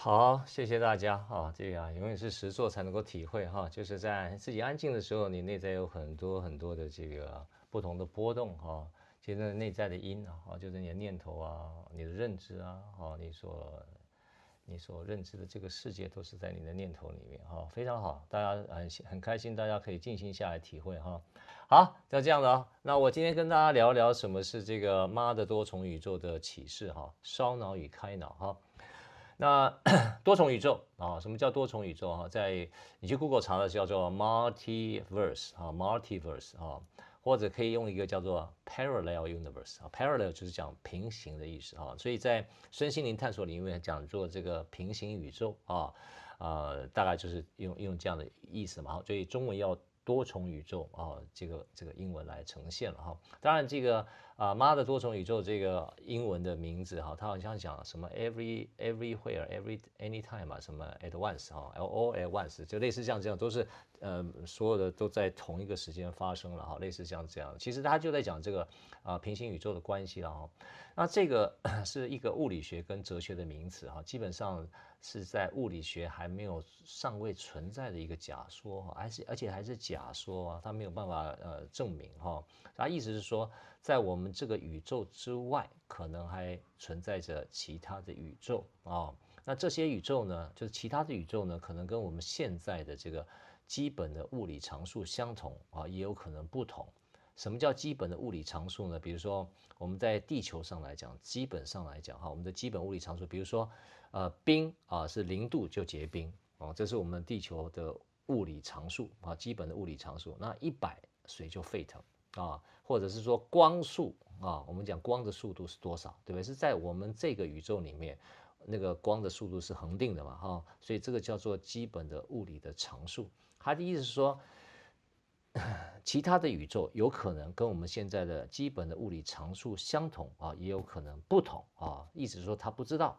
好，谢谢大家啊！这个啊，永远是实作才能够体会哈。就是在自己安静的时候，你内在有很多很多的这个不同的波动哈。其实内在的音啊，就是你的念头啊，你的认知啊，啊，你所你所认知的这个世界都是在你的念头里面哈，非常好，大家很很开心，大家可以静心下来体会哈。好，就这样的啊。那我今天跟大家聊聊什么是这个妈的多重宇宙的启示哈，烧脑与开脑哈。那 多重宇宙啊，什么叫多重宇宙哈？在你去 Google 查的叫做 Multiverse 啊，Multiverse 啊。或者可以用一个叫做 parallel universe 啊，parallel 就是讲平行的意思啊，所以在身心灵探索里面讲做这个平行宇宙啊，呃，大概就是用用这样的意思嘛，所以中文要多重宇宙啊，这个这个英文来呈现了哈。当然这个。啊妈的多重宇宙这个英文的名字哈，它好像讲什么 every everywhere every anytime 啊，什么 at once 哈，all at once 就类似像这样，都是呃所有的都在同一个时间发生了哈，类似像这样。其实他就在讲这个啊平行宇宙的关系了哈。那这个是一个物理学跟哲学的名词哈，基本上是在物理学还没有尚未存在的一个假说哈，而且而且还是假说啊，它没有办法呃证明哈。它意思是说。在我们这个宇宙之外，可能还存在着其他的宇宙啊、那这些宇宙呢，就是其他的宇宙呢，可能跟我们现在的这个基本的物理常数相同啊、也有可能不同。什么叫基本的物理常数呢？比如说我们在地球上来讲，基本上来讲哈，我们的基本物理常数，比如说呃冰啊是零度就结冰啊、这是我们地球的物理常数啊，基本的物理常数。那一百水就沸腾。啊，或者是说光速啊，我们讲光的速度是多少，对不对？是在我们这个宇宙里面，那个光的速度是恒定的嘛，哈，所以这个叫做基本的物理的常数。他的意思是说，其他的宇宙有可能跟我们现在的基本的物理常数相同啊，也有可能不同啊，意思是说他不知道。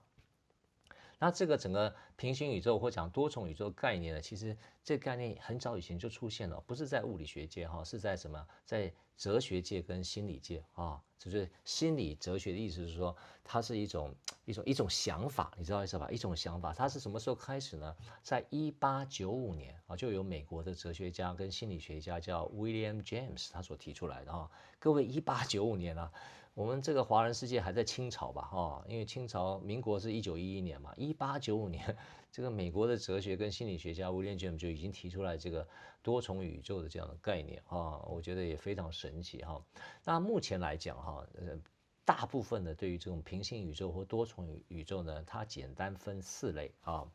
那这个整个平行宇宙或讲多重宇宙概念呢，其实这概念很早以前就出现了，不是在物理学界哈，是在什么？在哲学界跟心理界啊，就是心理哲学的意思是说，它是一种一种一种想法，你知道意思吧？一种想法，它是什么时候开始呢？在一八九五年啊，就有美国的哲学家跟心理学家叫 William James，他所提出来的哈。各位，一八九五年啊。我们这个华人世界还在清朝吧，哈，因为清朝民国是一九一一年嘛，一八九五年，这个美国的哲学跟心理学家 William James 就已经提出来这个多重宇宙的这样的概念，哈，我觉得也非常神奇，哈。那目前来讲，哈，呃，大部分的对于这种平行宇宙或多重宇宙呢，它简单分四类，啊，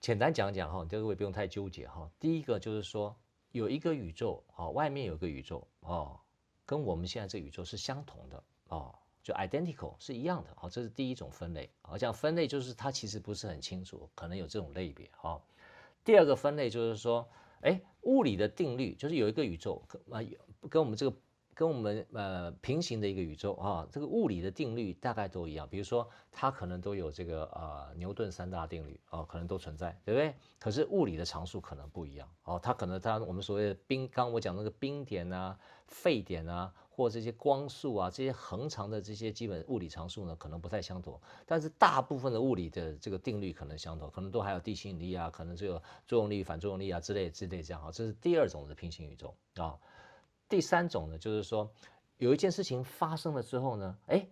简单讲讲，哈，各位不用太纠结，哈。第一个就是说有一个宇宙，啊，外面有个宇宙，啊。跟我们现在这宇宙是相同的啊，就 identical 是一样的，好，这是第一种分类。好，这样分类就是它其实不是很清楚，可能有这种类别。好，第二个分类就是说，哎，物理的定律就是有一个宇宙，啊，跟我们这个。跟我们呃平行的一个宇宙啊，这个物理的定律大概都一样，比如说它可能都有这个呃牛顿三大定律啊，可能都存在，对不对？可是物理的常数可能不一样哦，它可能它我们所谓的冰，刚刚我讲那个冰点啊、沸点啊，或这些光速啊，这些恒常的这些基本物理常数呢，可能不太相同。但是大部分的物理的这个定律可能相同，可能都还有地心引力啊，可能就有作用力、反作用力啊之类之类这样哈，这是第二种的平行宇宙啊。第三种呢，就是说有一件事情发生了之后呢，哎，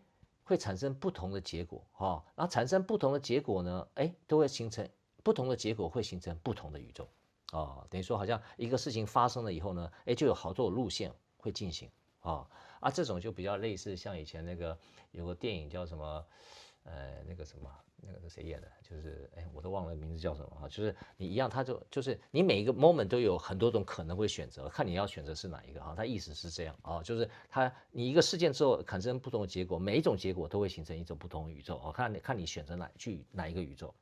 会产生不同的结果，哈，然后产生不同的结果呢，哎，都会形成不同的结果，会形成不同的宇宙，啊，等于说好像一个事情发生了以后呢，哎，就有好多路线会进行，啊，啊，这种就比较类似像以前那个有个电影叫什么，呃，那个什么。那个是谁演的？就是哎，我都忘了名字叫什么啊？就是你一样，他就就是你每一个 moment 都有很多种可能会选择，看你要选择是哪一个啊？他意思是这样啊，就是他你一个事件之后产生不同的结果，每一种结果都会形成一种不同的宇宙啊。看你看你选择哪去哪一个宇宙。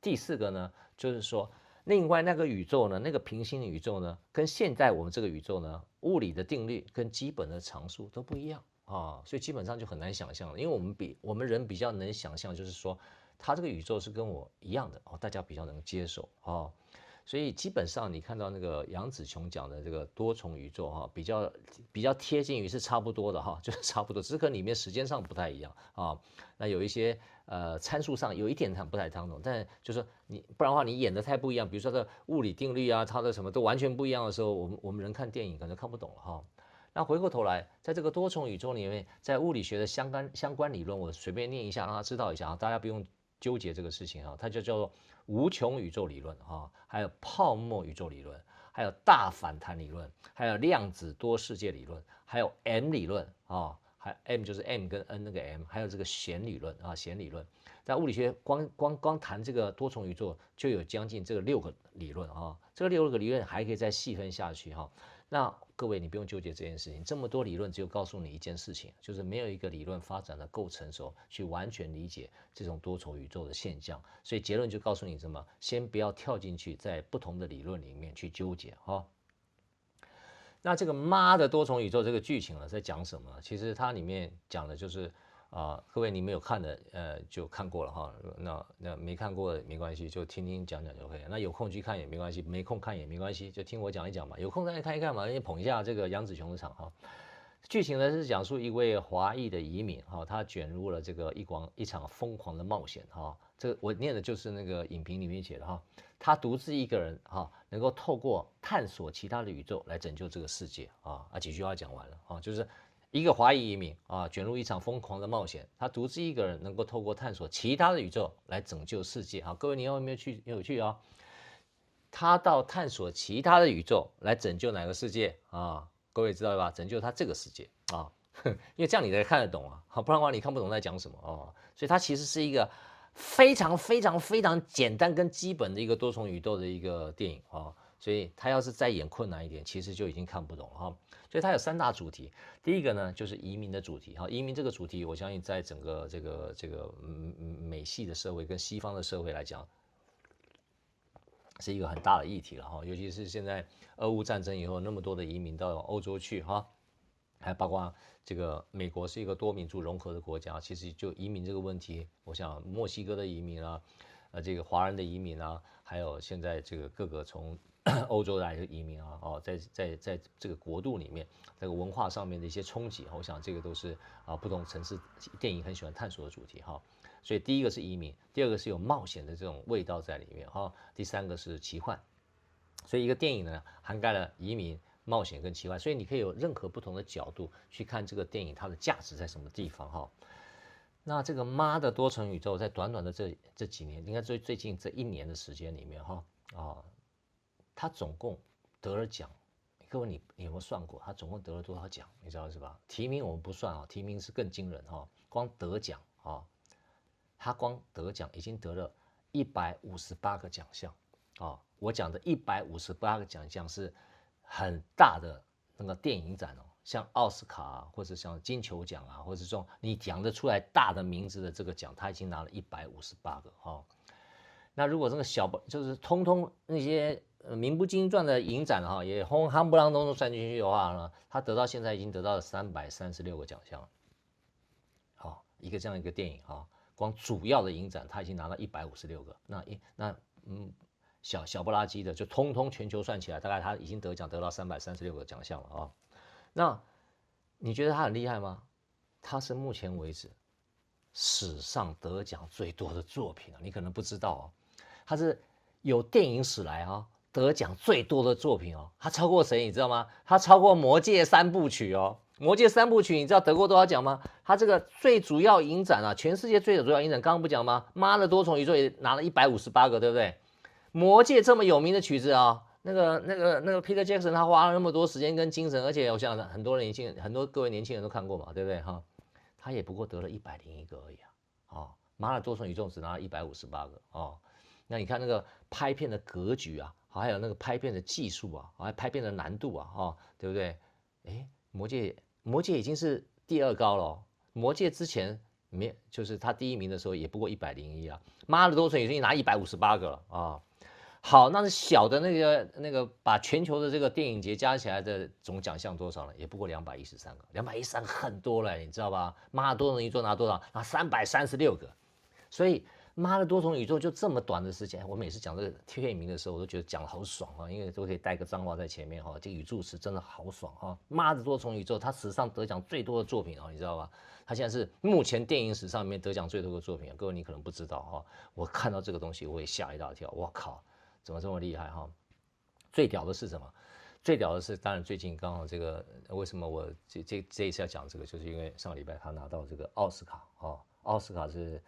第四个呢，就是说另外那个宇宙呢，那个平行宇宙呢，跟现在我们这个宇宙呢，物理的定律跟基本的常数都不一样啊，所以基本上就很难想象了，因为我们比我们人比较能想象，就是说。它这个宇宙是跟我一样的哦，大家比较能接受哦，所以基本上你看到那个杨紫琼讲的这个多重宇宙哈，比较比较贴近于是差不多的哈，就是差不多，只是跟里面时间上不太一样啊。那有一些呃参数上有一点它不太相同，但就是你不然的话你演的太不一样，比如说这物理定律啊，它的什么都完全不一样的时候，我们我们人看电影可能看不懂了哈。那回过头来，在这个多重宇宙里面，在物理学的相关相关理论，我随便念一下，让他知道一下啊，大家不用。纠结这个事情啊，它就叫做无穷宇宙理论哈，还有泡沫宇宙理论，还有大反弹理论，还有量子多世界理论，还有 M 理论啊，还 M 就是 M 跟 N 那个 M，还有这个弦理论啊，弦理论。在物理学光光光谈这个多重宇宙，就有将近这个六个理论啊，这个六个理论还可以再细分下去哈。那各位你不用纠结这件事情，这么多理论只有告诉你一件事情，就是没有一个理论发展的够成熟，去完全理解这种多重宇宙的现象。所以结论就告诉你什么，先不要跳进去，在不同的理论里面去纠结哈。那这个妈的多重宇宙这个剧情呢，在讲什么？其实它里面讲的就是。啊，各位你没有看的，呃，就看过了哈。那那没看过的没关系，就听听讲讲就可以。那有空去看也没关系，没空看也没关系，就听我讲一讲嘛。有空再看一看嘛，你捧一下这个杨紫琼的场哈。剧情呢是讲述一位华裔的移民哈，他卷入了这个一广一场疯狂的冒险哈。这我念的就是那个影评里面写的哈。他独自一个人哈，能够透过探索其他的宇宙来拯救这个世界啊。啊，几句话讲完了啊，就是。一个华裔移民啊，卷入一场疯狂的冒险。他独自一个人能够透过探索其他的宇宙来拯救世界。啊，各位，你有没有去？有趣啊！他到探索其他的宇宙来拯救哪个世界啊？各位知道吧？拯救他这个世界啊，因为这样你才看得懂啊。不然的话你看不懂在讲什么哦。所以它其实是一个非常非常非常简单跟基本的一个多重宇宙的一个电影啊。所以他要是再演困难一点，其实就已经看不懂了哈。所以它有三大主题，第一个呢就是移民的主题。哈，移民这个主题，我相信在整个这个这个嗯美系的社会跟西方的社会来讲，是一个很大的议题了哈，尤其是现在俄乌战争以后，那么多的移民到欧洲去哈，还包括这个美国是一个多民族融合的国家，其实就移民这个问题，我想墨西哥的移民啊，呃这个华人的移民啊，还有现在这个各个从 欧洲来的移民啊，哦，在在在这个国度里面，这个文化上面的一些冲击，我想这个都是啊不同层次电影很喜欢探索的主题哈。所以第一个是移民，第二个是有冒险的这种味道在里面哈，第三个是奇幻。所以一个电影呢，涵盖了移民、冒险跟奇幻，所以你可以有任何不同的角度去看这个电影，它的价值在什么地方哈。那这个妈的多重宇宙，在短短的这这几年，应该最最近这一年的时间里面哈啊。他总共得了奖，各位你你有没有算过？他总共得了多少奖？你知道是吧？提名我们不算啊，提名是更惊人哈。光得奖啊，他光得奖已经得了一百五十八个奖项啊。我讲的一百五十八个奖项是很大的那个电影展哦，像奥斯卡啊，或者像金球奖啊，或者说你讲得出来大的名字的这个奖，他已经拿了一百五十八个哈。那如果这个小就是通通那些。名不经传的影展哈，也轰夯不啷咚都算进去的话呢，他得到现在已经得到了三百三十六个奖项。好，一个这样一个电影哈，光主要的影展他已经拿了一百五十六个。那一那嗯，小小不拉几的就通通全球算起来，大概他已经得奖得到三百三十六个奖项了啊。那你觉得他很厉害吗？他是目前为止史上得奖最多的作品啊，你可能不知道哦，他是有电影史来哈。得奖最多的作品哦，他超过谁？你知道吗？他超过《魔戒》三部曲哦，《魔戒》三部曲你知道得过多少奖吗？他这个最主要影展啊，全世界最主要影展，刚刚不讲吗？妈的多重宇宙也拿了一百五十八个，对不对？《魔戒》这么有名的曲子啊，那个、那个、那个 Peter Jackson 他花了那么多时间跟精神，而且我想很多年轻人、很多各位年轻人都看过嘛，对不对哈？他也不过得了一百零一个而已啊，哦，妈的多重宇宙只拿了一百五十八个哦，那你看那个拍片的格局啊。还有那个拍片的技术啊，还有拍片的难度啊，哈，对不对？哎，魔戒，魔戒已经是第二高了。魔戒之前没，就是他第一名的时候也不过一百零一啊。妈的多重宇宙已经拿一百五十八个了啊。好，那是小的那个那个把全球的这个电影节加起来的总奖项多少呢？也不过两百一十三个，两百一十三很多了，你知道吧？妈的多重宇宙拿多少？拿三百三十六个，所以。妈的多重宇宙就这么短的时间，我每次讲这个片名的时候，我都觉得讲得好爽啊，因为都可以带个脏话在前面哈，这个语助词真的好爽哈。妈的多重宇宙，它史上得奖最多的作品啊，你知道吧？它现在是目前电影史上面得奖最多的作品啊，各位你可能不知道哈。我看到这个东西我也吓一大跳，我靠，怎么这么厉害哈？最屌的是什么？最屌的是，当然最近刚好这个为什么我这这这一次要讲这个，就是因为上个礼拜他拿到这个奥斯卡啊，奥斯卡是。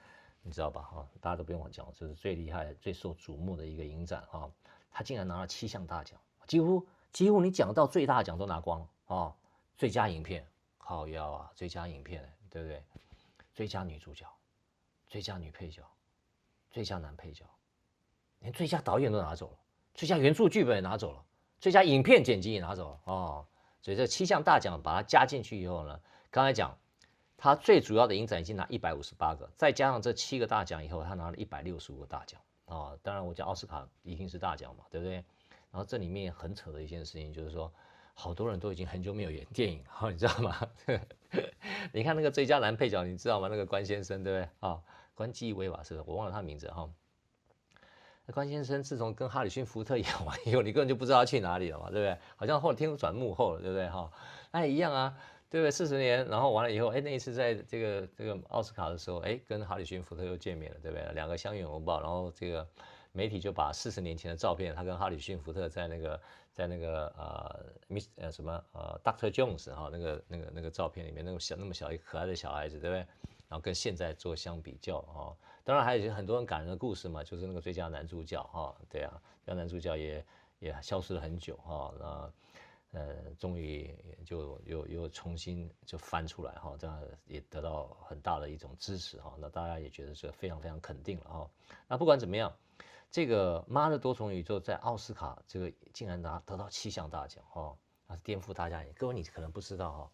你知道吧？哈，大家都不用我讲，就是最厉害、最受瞩目的一个影展哈，他竟然拿了七项大奖，几乎几乎你讲到最大奖都拿光了啊！最佳影片，靠腰啊！最佳影片，对不对？最佳女主角，最佳女配角，最佳男配角，连最佳导演都拿走了，最佳原著剧本也拿走了，最佳影片剪辑也拿走了哦。所以这七项大奖把它加进去以后呢，刚才讲。他最主要的影展已经拿一百五十八个，再加上这七个大奖以后，他拿了一百六十五个大奖啊！当然，我讲奥斯卡一定是大奖嘛，对不对？然后这里面很扯的一件事情就是说，好多人都已经很久没有演电影了，你知道吗？你看那个最佳男配角，你知道吗？那个关先生，对不对？啊，关继威吧，是我忘了他名字哈。关先生自从跟哈里逊福特演完以后，你根本就不知道他去哪里了嘛，对不对？好像后来听说转幕后了，对不对？哈，那也一样啊。对不对？四十年，然后完了以后，哎，那一次在这个这个奥斯卡的时候，哎，跟哈里逊福特又见面了，对不对？两个相拥拥抱，然后这个媒体就把四十年前的照片，他跟哈里逊福特在那个在那个呃，Miss 呃什么呃，Doctor Jones 哈，那个那个那个照片里面，那么小那么小一个可爱的小孩子，对不对？然后跟现在做相比较啊，当然还有一些很多很感人的故事嘛，就是那个最佳男主角哈，对啊，最佳男主角也也消失了很久哈，那。呃，终于就又又重新就翻出来哈，这样也得到很大的一种支持哈。那大家也觉得是非常非常肯定了哈。那不管怎么样，这个《妈的多重宇宙》在奥斯卡这个竟然拿得到七项大奖哈，啊，颠覆大家。各位你可能不知道哈，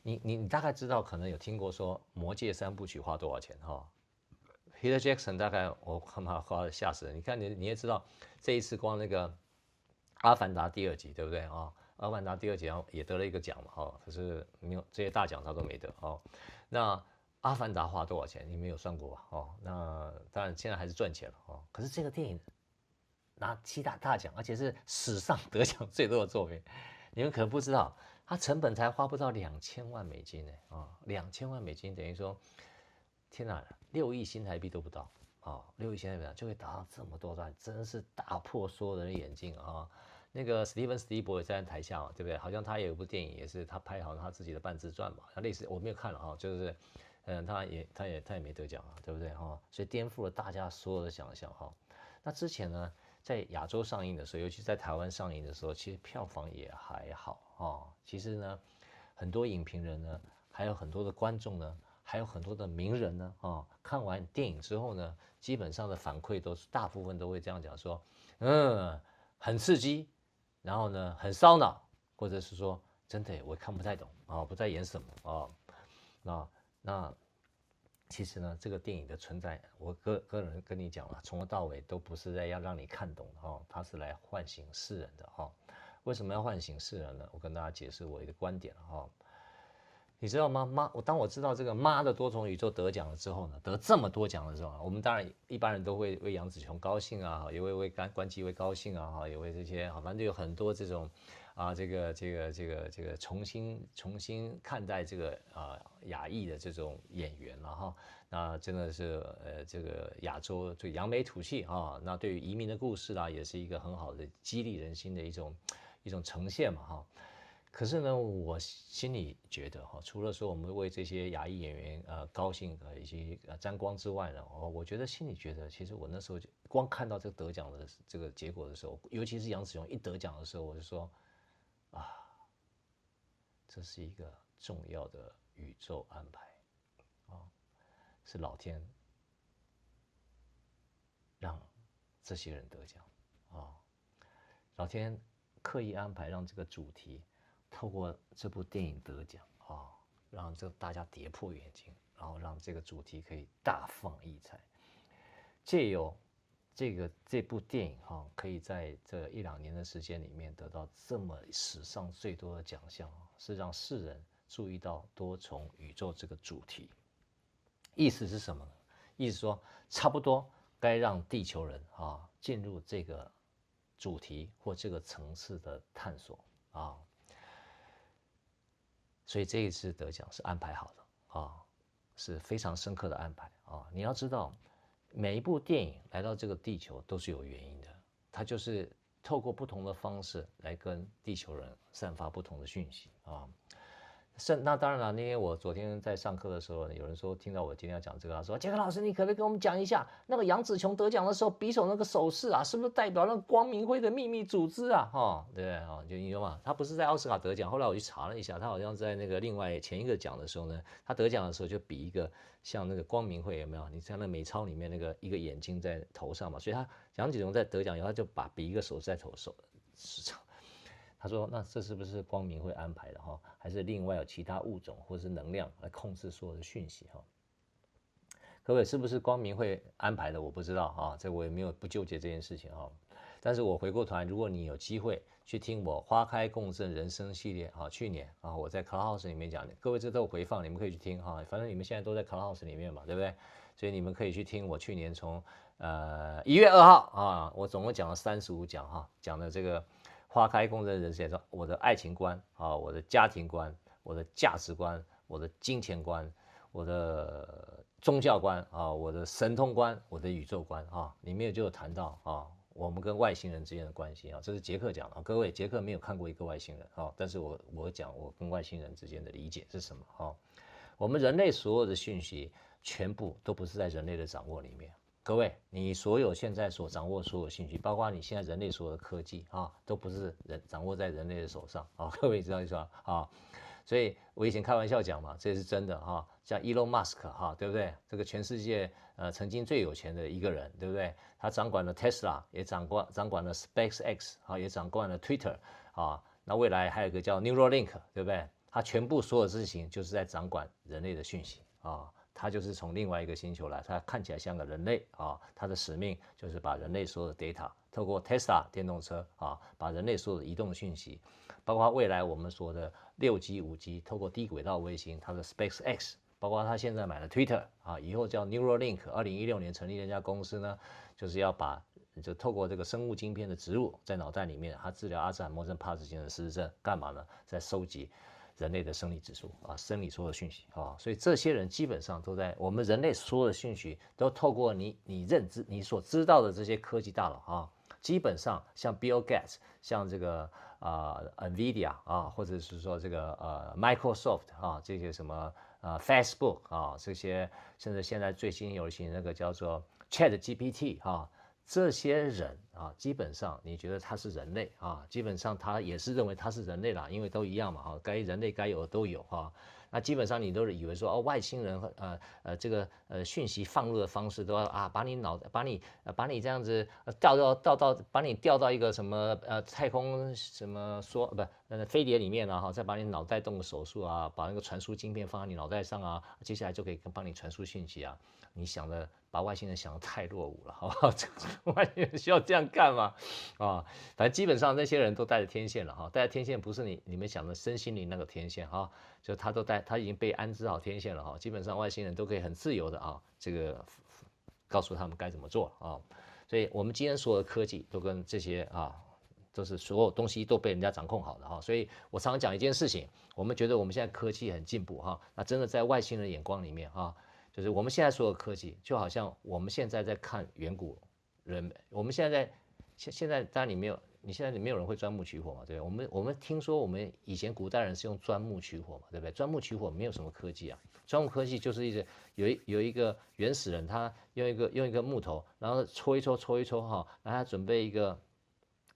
你你你大概知道，可能有听过说《魔戒》三部曲花多少钱哈？Peter Jackson 大概我看他花的吓死人。你看你你也知道，这一次光那个《阿凡达》第二集对不对啊？阿凡达第二奖也得了一个奖嘛，哈，可是没有这些大奖他都没得，哦。那阿凡达花多少钱？你没有算过吧？哦，那当然现在还是赚钱了，哦。可是这个电影拿七大大奖，而且是史上得奖最多的作品，你们可能不知道，它成本才花不到两千万美金呢，啊，两千万美金等于说，天哪，六亿新台币都不到，啊，六亿新台币就会达到这么多赚，真是打破所有人的眼镜啊！那个史蒂芬·史蒂博也在台下，对不对？好像他也有部电影，也是他拍好他自己的半自传嘛，他类似我没有看了哈，就是，嗯，他也他也他也没得奖啊，对不对哈？所以颠覆了大家所有的想象哈。那之前呢，在亚洲上映的时候，尤其在台湾上映的时候，其实票房也还好啊。其实呢，很多影评人呢，还有很多的观众呢，还有很多的名人呢啊，看完电影之后呢，基本上的反馈都是大部分都会这样讲说，嗯，很刺激。然后呢，很烧脑，或者是说真的，我看不太懂啊，不知道演什么啊。那那其实呢，这个电影的存在，我个个人跟你讲了，从头到尾都不是在要让你看懂的哈，它是来唤醒世人的哈。为什么要唤醒世人呢？我跟大家解释我一个观点哈。你知道吗？妈，我当我知道这个妈的多重宇宙得奖了之后呢，得这么多奖的时候，我们当然一般人都会为杨紫琼高兴啊，也会为关关机为高兴啊，也为这些，好，反正就有很多这种啊，这个这个这个这个重新重新看待这个啊亚裔的这种演员了哈，那真的是呃这个亚洲最扬眉吐气啊，那对于移民的故事啊，也是一个很好的激励人心的一种一种呈现嘛哈。可是呢，我心里觉得哈，除了说我们为这些亚裔演员呃高兴呃以及呃沾光之外呢，哦，我觉得心里觉得，其实我那时候就光看到这个得奖的这个结果的时候，尤其是杨紫琼一得奖的时候，我就说啊，这是一个重要的宇宙安排啊，是老天让这些人得奖啊，老天刻意安排让这个主题。透过这部电影得奖啊，让这大家跌破眼镜，然后让这个主题可以大放异彩，借由这个这部电影哈，可以在这一两年的时间里面得到这么史上最多的奖项，是让世人注意到多重宇宙这个主题。意思是什么呢？意思说，差不多该让地球人啊进入这个主题或这个层次的探索啊。所以这一次得奖是安排好的啊，是非常深刻的安排啊！你要知道，每一部电影来到这个地球都是有原因的，它就是透过不同的方式来跟地球人散发不同的讯息啊。是，那当然了。那天我昨天在上课的时候，有人说听到我今天要讲这个，他说：“杰克老师，你可不可以跟我们讲一下，那个杨紫琼得奖的时候比手那个手势啊，是不是代表那个光明会的秘密组织啊？”哈、哦，对不对？哈，就你说嘛，他不是在奥斯卡得奖。后来我去查了一下，他好像在那个另外前一个奖的时候呢，他得奖的时候就比一个像那个光明会有没有？你像那美钞里面那个一个眼睛在头上嘛，所以他杨紫琼在得奖以后，他就把比一个手势在头手上。他说：“那这是不是光明会安排的哈？还是另外有其他物种或是能量来控制所有的讯息哈？各位是不是光明会安排的？我不知道啊，这我也没有不纠结这件事情哈。但是我回过头来，如果你有机会去听我花开共振人生系列啊，去年啊我在 Clubhouse 里面讲的，各位这都有回放，你们可以去听哈。反正你们现在都在 Clubhouse 里面嘛，对不对？所以你们可以去听我去年从呃一月二号啊，我总共讲了三十五讲哈，讲的这个。”花开共振人生说，我的爱情观啊，我的家庭观，我的价值观，我的金钱观，我的宗教观啊，我的神通观，我的宇宙观啊，里面就有谈到啊，我们跟外星人之间的关系啊，这是杰克讲的。各位，杰克没有看过一个外星人啊，但是我我讲我跟外星人之间的理解是什么啊？我们人类所有的讯息，全部都不是在人类的掌握里面。各位，你所有现在所掌握所有信息，包括你现在人类所有的科技啊，都不是人掌握在人类的手上啊。各位知道意思吧？啊，所以我以前开玩笑讲嘛，这是真的哈。像 Elon Musk 哈，对不对？这个全世界呃曾经最有钱的一个人，对不对？他掌管了 Tesla，也掌管掌管了 SpaceX 啊，也掌管了 Twitter 啊。那未来还有一个叫 Neuralink，对不对？他全部所有事情就是在掌管人类的讯息啊。他就是从另外一个星球来，他看起来像个人类啊。他的使命就是把人类所有的 data 透过 Tesla 电动车啊，把人类所有的移动讯息，包括未来我们说的六 G、五 G，透过低轨道卫星，他的 SpaceX，包括他现在买了 Twitter 啊，以后叫 Neuralink，二零一六年成立那家公司呢，就是要把就透过这个生物晶片的植入在脑袋里面，他治疗阿兹海默症、帕金森氏症，干嘛呢？在收集。人类的生理指数啊，生理所有的讯息啊，所以这些人基本上都在我们人类所有的讯息都透过你你认知你所知道的这些科技大佬啊，基本上像 Bill Gates，像这个啊、NVIDIA 啊，或者是说这个呃 Microsoft 啊，这些什么呃 Facebook 啊，这些甚至现在最新流行那个叫做 Chat GPT 啊。这些人啊，基本上你觉得他是人类啊，基本上他也是认为他是人类啦，因为都一样嘛，哈，该人类该有的都有哈。那基本上你都是以为说哦，外星人呃呃这个呃讯息放入的方式都要啊，把你脑把你把你这样子掉到掉到把你掉到一个什么呃太空什么说不呃飞碟里面啊哈，再把你脑袋动个手术啊，把那个传输晶片放在你脑袋上啊，接下来就可以帮你传输讯息啊。你想的把外星人想的太落伍了，好不好？这外星人需要这样干吗？啊，反正基本上那些人都带着天线了哈，带着天线不是你你们想的身心灵那个天线哈，就他都带他已经被安置好天线了哈，基本上外星人都可以很自由的啊，这个告诉他们该怎么做啊，所以我们今天所有的科技都跟这些啊，都是所有东西都被人家掌控好的哈，所以我常常讲一件事情，我们觉得我们现在科技很进步哈，那真的在外星人眼光里面哈。就是我们现在所有科技，就好像我们现在在看远古人，我们现在在现现在当然你没有，你现在你没有人会钻木取火嘛，对不对？我们我们听说我们以前古代人是用钻木取火嘛，对不对？钻木取火没有什么科技啊，钻木科技就是一直有一有一个原始人，他用一个用一个木头，然后搓一搓搓一搓哈，然后他准备一个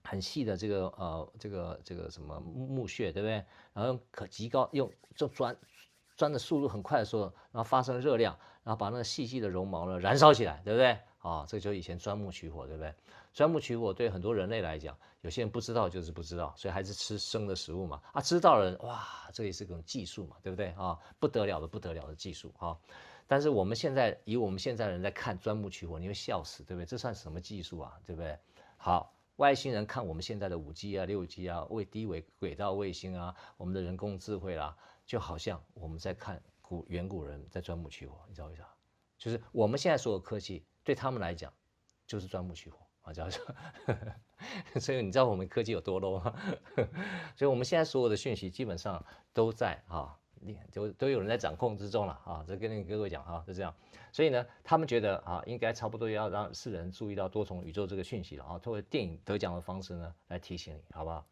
很细的这个呃这个这个什么木屑，对不对？然后可极高用就钻。钻的速度很快的时候，然后发生热量，然后把那个细细的绒毛呢燃烧起来，对不对？啊，这就以前钻木取火，对不对？钻木取火对很多人类来讲，有些人不知道就是不知道，所以还是吃生的食物嘛。啊，知道的人哇，这也是种技术嘛，对不对？啊，不得了的不得了的技术啊！但是我们现在以我们现在人在看钻木取火，你会笑死，对不对？这算什么技术啊，对不对？好，外星人看我们现在的五 G 啊、六 G 啊、卫低轨轨道卫星啊，我们的人工智慧啦、就好像我们在看古远古人在钻木取火，你知道为啥？就是我们现在所有科技对他们来讲就是钻木取火啊，知道吗？所以你知道我们科技有多 low 吗？所以我们现在所有的讯息基本上都在啊，就都有人在掌控之中了啊。这跟那个各位讲啊，就这样。所以呢，他们觉得啊，应该差不多要让世人注意到多重宇宙这个讯息了啊，通过电影得奖的方式呢来提醒你，好不好？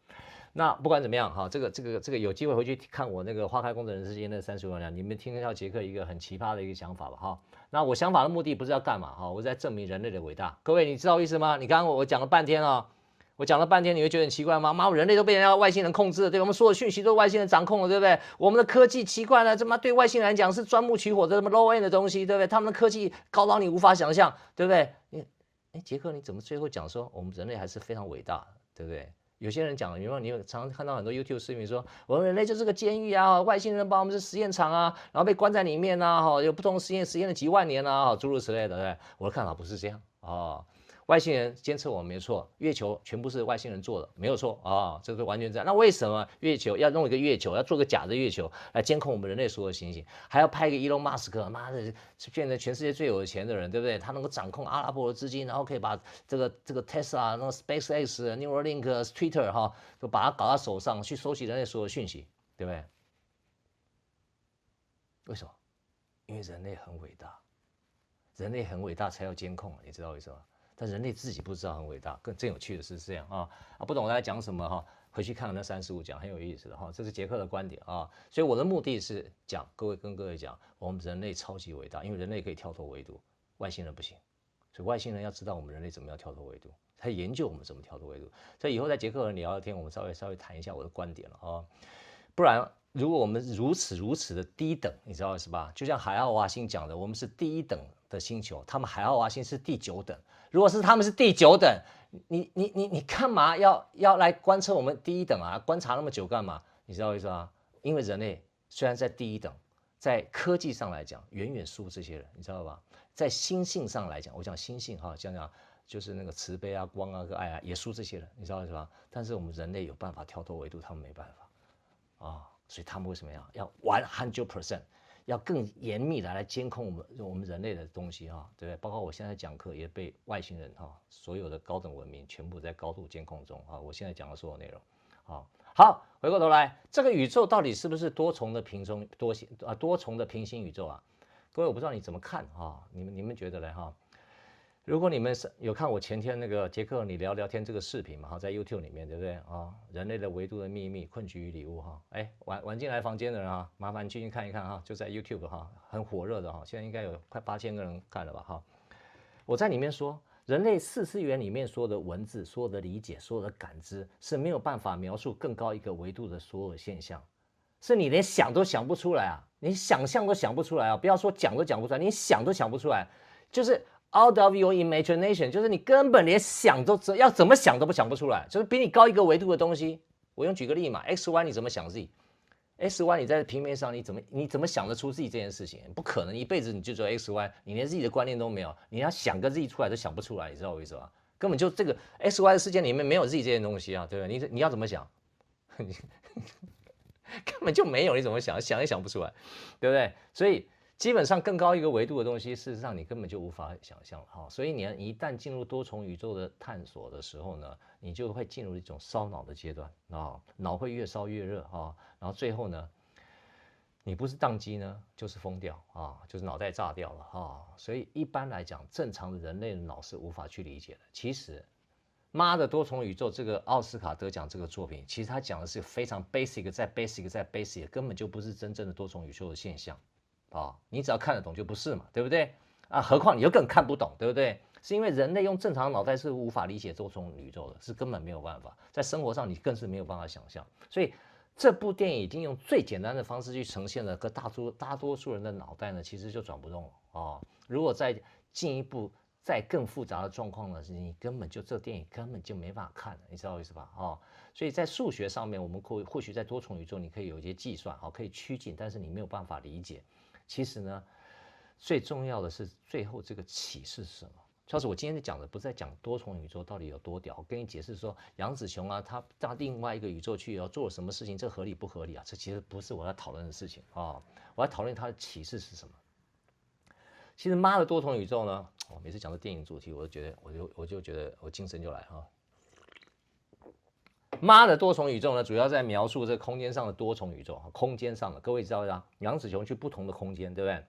那不管怎么样哈，这个这个这个有机会回去看我那个花开工作人世间的三十万两，你们听得到杰克一个很奇葩的一个想法吧哈。那我想法的目的不是要干嘛哈，我是在证明人类的伟大。各位你知道意思吗？你刚刚我讲了半天啊，我讲了半天，你会觉得很奇怪吗？妈，我人类都被人家外星人控制了，对，我们所有讯息都是外星人掌控了，对不对？我们的科技奇怪了，这妈对外星人来讲是钻木取火的这么 low end 的东西，对不对？他们的科技高到你无法想象，对不对？你哎，杰克你怎么最后讲说我们人类还是非常伟大，对不对？有些人讲，你说你有常常看到很多 YouTube 视频说，我们人类就是个监狱啊，外星人把我们是实验场啊，然后被关在里面呐，哈，有不同实验实验了几万年啊，诸如此类的，对，我的看法不是这样。哦外星人监测我们没错，月球全部是外星人做的，没有错啊、哦，这个完全这样。那为什么月球要弄一个月球，要做个假的月球来监控我们人类所有的行星，还要派一个伊隆马斯克，妈的，变成全世界最有钱的人，对不对？他能够掌控阿拉伯的资金，然后可以把这个这个 Tesla、那个 SpaceX、Neuralink、Twitter 哈，都把它搞到手上去收集人类所有讯息，对不对？为什么？因为人类很伟大，人类很伟大才要监控，你知道为什么？但人类自己不知道很伟大，更真有趣的是这样啊啊！不懂我在讲什么哈，回去看看那三十五讲很有意思的哈，这是杰克的观点啊。所以我的目的是讲各位跟各位讲，我们人类超级伟大，因为人类可以跳脱维度，外星人不行。所以外星人要知道我们人类怎么样跳脱维度，他研究我们怎么跳脱维度。所以以后在杰克和你聊聊天，我们稍微稍微谈一下我的观点了啊。不然如果我们如此如此的低等，你知道是吧？就像海奥华星讲的，我们是第一等的星球，他们海奥华星是第九等。如果是他们是第九等，你你你你干嘛要要来观测我们第一等啊？观察那么久干嘛？你知道为什么？因为人类虽然在第一等，在科技上来讲远远输这些人，你知道吧？在心性上来讲，我讲心性哈，讲讲就是那个慈悲啊、光啊、和爱啊，也输这些人，你知道为什么？但是我们人类有办法跳脱维度，他们没办法啊，所以他们为什么要要 one hundred percent？要更严密的来监控我们我们人类的东西哈，对不对？包括我现在讲课也被外星人哈，所有的高等文明全部在高度监控中啊。我现在讲的所有内容，好，好，回过头来，这个宇宙到底是不是多重的平中多星啊？多重的平行宇宙啊？各位，我不知道你怎么看啊？你们你们觉得呢？哈？如果你们是有看我前天那个杰克你聊聊天这个视频嘛哈，在 YouTube 里面对不对啊？人类的维度的秘密困局与礼物哈，哎晚晚进来房间的人啊，麻烦进去看一看哈，就在 YouTube 哈，很火热的哈，现在应该有快八千个人看了吧哈。我在里面说，人类四次元里面所有的文字、所有的理解、所有的感知是没有办法描述更高一个维度的所有现象，是你连想都想不出来啊，你想象都想不出来啊，不要说讲都讲不出来，你想都想不出来，就是。Out of your imagination，就是你根本连想都怎要怎么想都不想不出来，就是比你高一个维度的东西。我用举个例嘛，X Y 你怎么想 Z？X Y 你在平面上你怎么你怎么想得出 Z 这件事情？不可能，一辈子你就做 X Y，你连 Z 的观念都没有，你要想个 Z 出来都想不出来，你知道我意思吧？根本就这个 X Y 的世界里面没有 Z 这件东西啊，对不对？你你要怎么想？根本就没有，你怎么想？想也想不出来，对不对？所以。基本上更高一个维度的东西，事实上你根本就无法想象哈。所以你一旦进入多重宇宙的探索的时候呢，你就会进入一种烧脑的阶段啊，脑会越烧越热啊，然后最后呢，你不是宕机呢，就是疯掉啊，就是脑袋炸掉了啊。所以一般来讲，正常的人类的脑是无法去理解的。其实，妈的多重宇宙这个奥斯卡得奖这个作品，其实他讲的是非常 basic，在 basic，在 basic，根本就不是真正的多重宇宙的现象。啊、哦，你只要看得懂就不是嘛，对不对？啊，何况你又更看不懂，对不对？是因为人类用正常脑袋是无法理解多重宇宙的，是根本没有办法，在生活上你更是没有办法想象。所以这部电影已经用最简单的方式去呈现了，个大多大多数人的脑袋呢，其实就转不动了啊、哦。如果再进一步再更复杂的状况呢，你根本就这电影根本就没办法看，你知道意思吧？啊、哦，所以在数学上面，我们或或许在多重宇宙你可以有一些计算，好，可以趋近，但是你没有办法理解。其实呢，最重要的是最后这个启示是什么？就是我今天在讲的，不是在讲多重宇宙到底有多屌。我跟你解释说，杨紫琼啊，他到另外一个宇宙去要做了什么事情，这合理不合理啊？这其实不是我要讨论的事情啊！我要讨论他的启示是什么。其实妈的多重宇宙呢，我每次讲到电影主题，我就觉得，我就我就觉得我精神就来啊。妈的多重宇宙呢，主要在描述这空间上的多重宇宙啊，空间上的，各位知道吗？杨紫琼去不同的空间，对不对？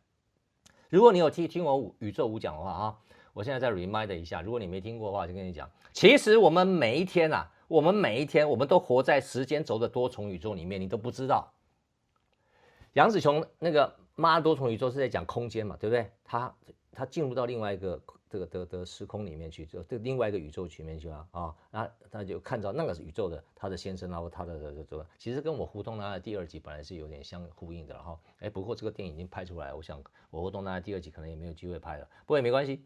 如果你有听听我宇宙五讲的话啊，我现在再 remind 一下，如果你没听过的话，就跟你讲，其实我们每一天啊，我们每一天，我们都活在时间轴的多重宇宙里面，你都不知道。杨紫琼那个妈多重宇宙是在讲空间嘛，对不对？他他进入到另外一个这个的的时空里面去，就这另外一个宇宙里面去了啊。那他就看到那个宇宙的他的先生，然后他的这这其实跟我胡同男孩第二集本来是有点相呼应的哈。哎，不过这个电影已经拍出来，我想我胡同男孩第二集可能也没有机会拍了，不过也没关系。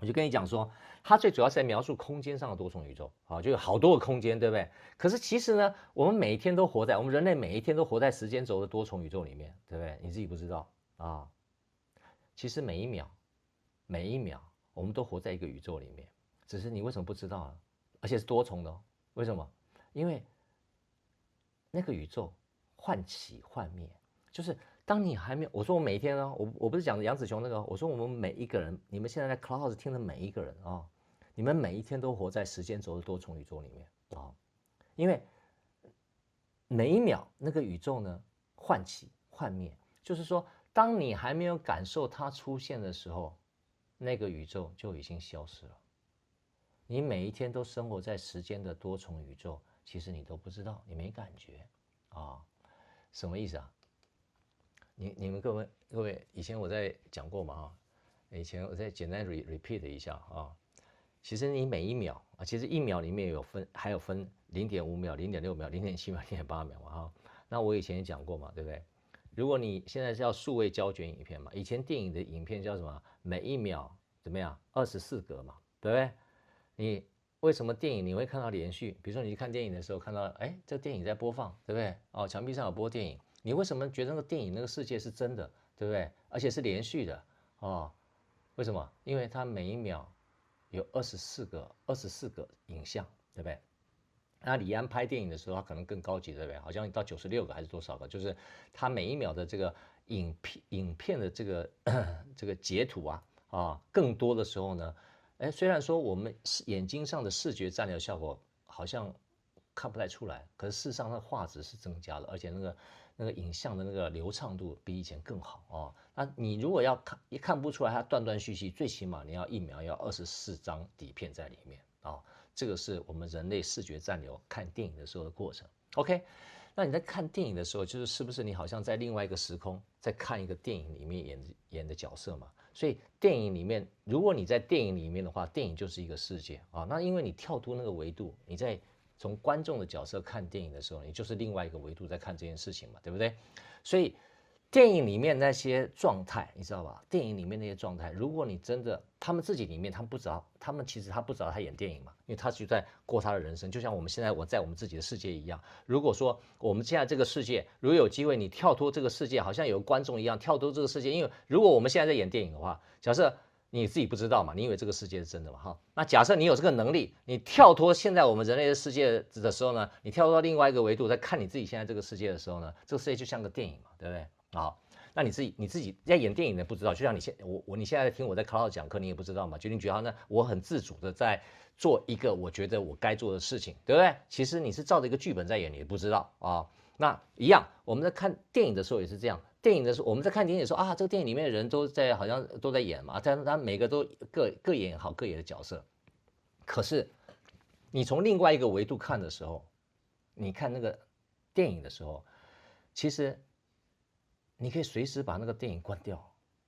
我就跟你讲说，它最主要是在描述空间上的多重宇宙啊，就有好多个空间，对不对？可是其实呢，我们每一天都活在我们人类每一天都活在时间轴的多重宇宙里面，对不对？你自己不知道啊。其实每一秒，每一秒，我们都活在一个宇宙里面，只是你为什么不知道啊？而且是多重的，为什么？因为那个宇宙幻起幻灭，就是。当你还没有，我说我每一天呢，我我不是讲的杨紫琼那个，我说我们每一个人，你们现在在 Clouds 听的每一个人啊、你们每一天都活在时间轴的多重宇宙里面啊、哦，因为每一秒那个宇宙呢唤起幻灭，就是说，当你还没有感受它出现的时候，那个宇宙就已经消失了。你每一天都生活在时间的多重宇宙，其实你都不知道，你没感觉啊、什么意思啊？你你们各位各位，以前我在讲过嘛啊，以前我再简单 re repeat 一下啊，其实你每一秒啊，其实一秒里面有分，还有分零点五秒、零点六秒、零点七秒、零点八秒嘛哈。那我以前也讲过嘛，对不对？如果你现在是要数位胶卷影片嘛，以前电影的影片叫什么？每一秒怎么样？二十四格嘛，对不对？你为什么电影你会看到连续？比如说你去看电影的时候看到，哎，这电影在播放，对不对？哦，墙壁上有播电影。你为什么觉得那个电影那个世界是真的，对不对？而且是连续的哦？为什么？因为它每一秒有二十四个二十四个影像，对不对？那李安拍电影的时候，他可能更高级，对不对？好像到九十六个还是多少个？就是他每一秒的这个影片影片的这个 这个截图啊啊，更多的时候呢，哎，虽然说我们眼睛上的视觉暂留效果好像看不太出来，可是事实上它画质是增加了，而且那个。那个影像的那个流畅度比以前更好哦。那你如果要看，一看不出来它断断续续，最起码你要一秒要二十四张底片在里面啊、哦。这个是我们人类视觉暂留看电影的时候的过程。OK，那你在看电影的时候，就是是不是你好像在另外一个时空在看一个电影里面演演的角色嘛？所以电影里面，如果你在电影里面的话，电影就是一个世界啊、那因为你跳脱那个维度，你在。从观众的角色看电影的时候，你就是另外一个维度在看这件事情嘛，对不对？所以电影里面那些状态，你知道吧？电影里面那些状态，如果你真的他们自己里面，他们不知道，他们其实他不知道他演电影嘛，因为他就在过他的人生，就像我们现在我在我们自己的世界一样。如果说我们现在这个世界，如果有机会你跳脱这个世界，好像有观众一样跳脱这个世界，因为如果我们现在在演电影的话，假设。你自己不知道嘛？你以为这个世界是真的嘛？哈，那假设你有这个能力，你跳脱现在我们人类的世界的时候呢，你跳脱到另外一个维度，在看你自己现在这个世界的时候呢，这个世界就像个电影嘛，对不对？好，那你自己你自己在演电影的不知道，就像你现我我你现在在听我在 cloud 讲课，你也不知道嘛？决定觉得呢？我很自主的在做一个我觉得我该做的事情，对不对？其实你是照着一个剧本在演，你也不知道啊。那一样，我们在看电影的时候也是这样。电影的时候，我们在看电影的时候啊，这个电影里面的人都在好像都在演嘛，但他每个都各各演好各演的角色。可是你从另外一个维度看的时候，你看那个电影的时候，其实你可以随时把那个电影关掉，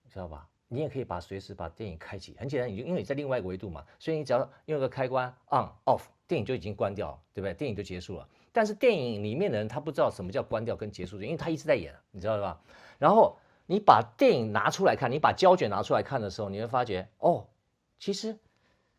知道吧？你也可以把随时把电影开启，很简单，你就因为你在另外一个维度嘛，所以你只要用一个开关 on off，电影就已经关掉了，对不对？电影就结束了。但是电影里面的人他不知道什么叫关掉跟结束，因为他一直在演，你知道吧？然后你把电影拿出来看，你把胶卷拿出来看的时候，你会发觉哦，其实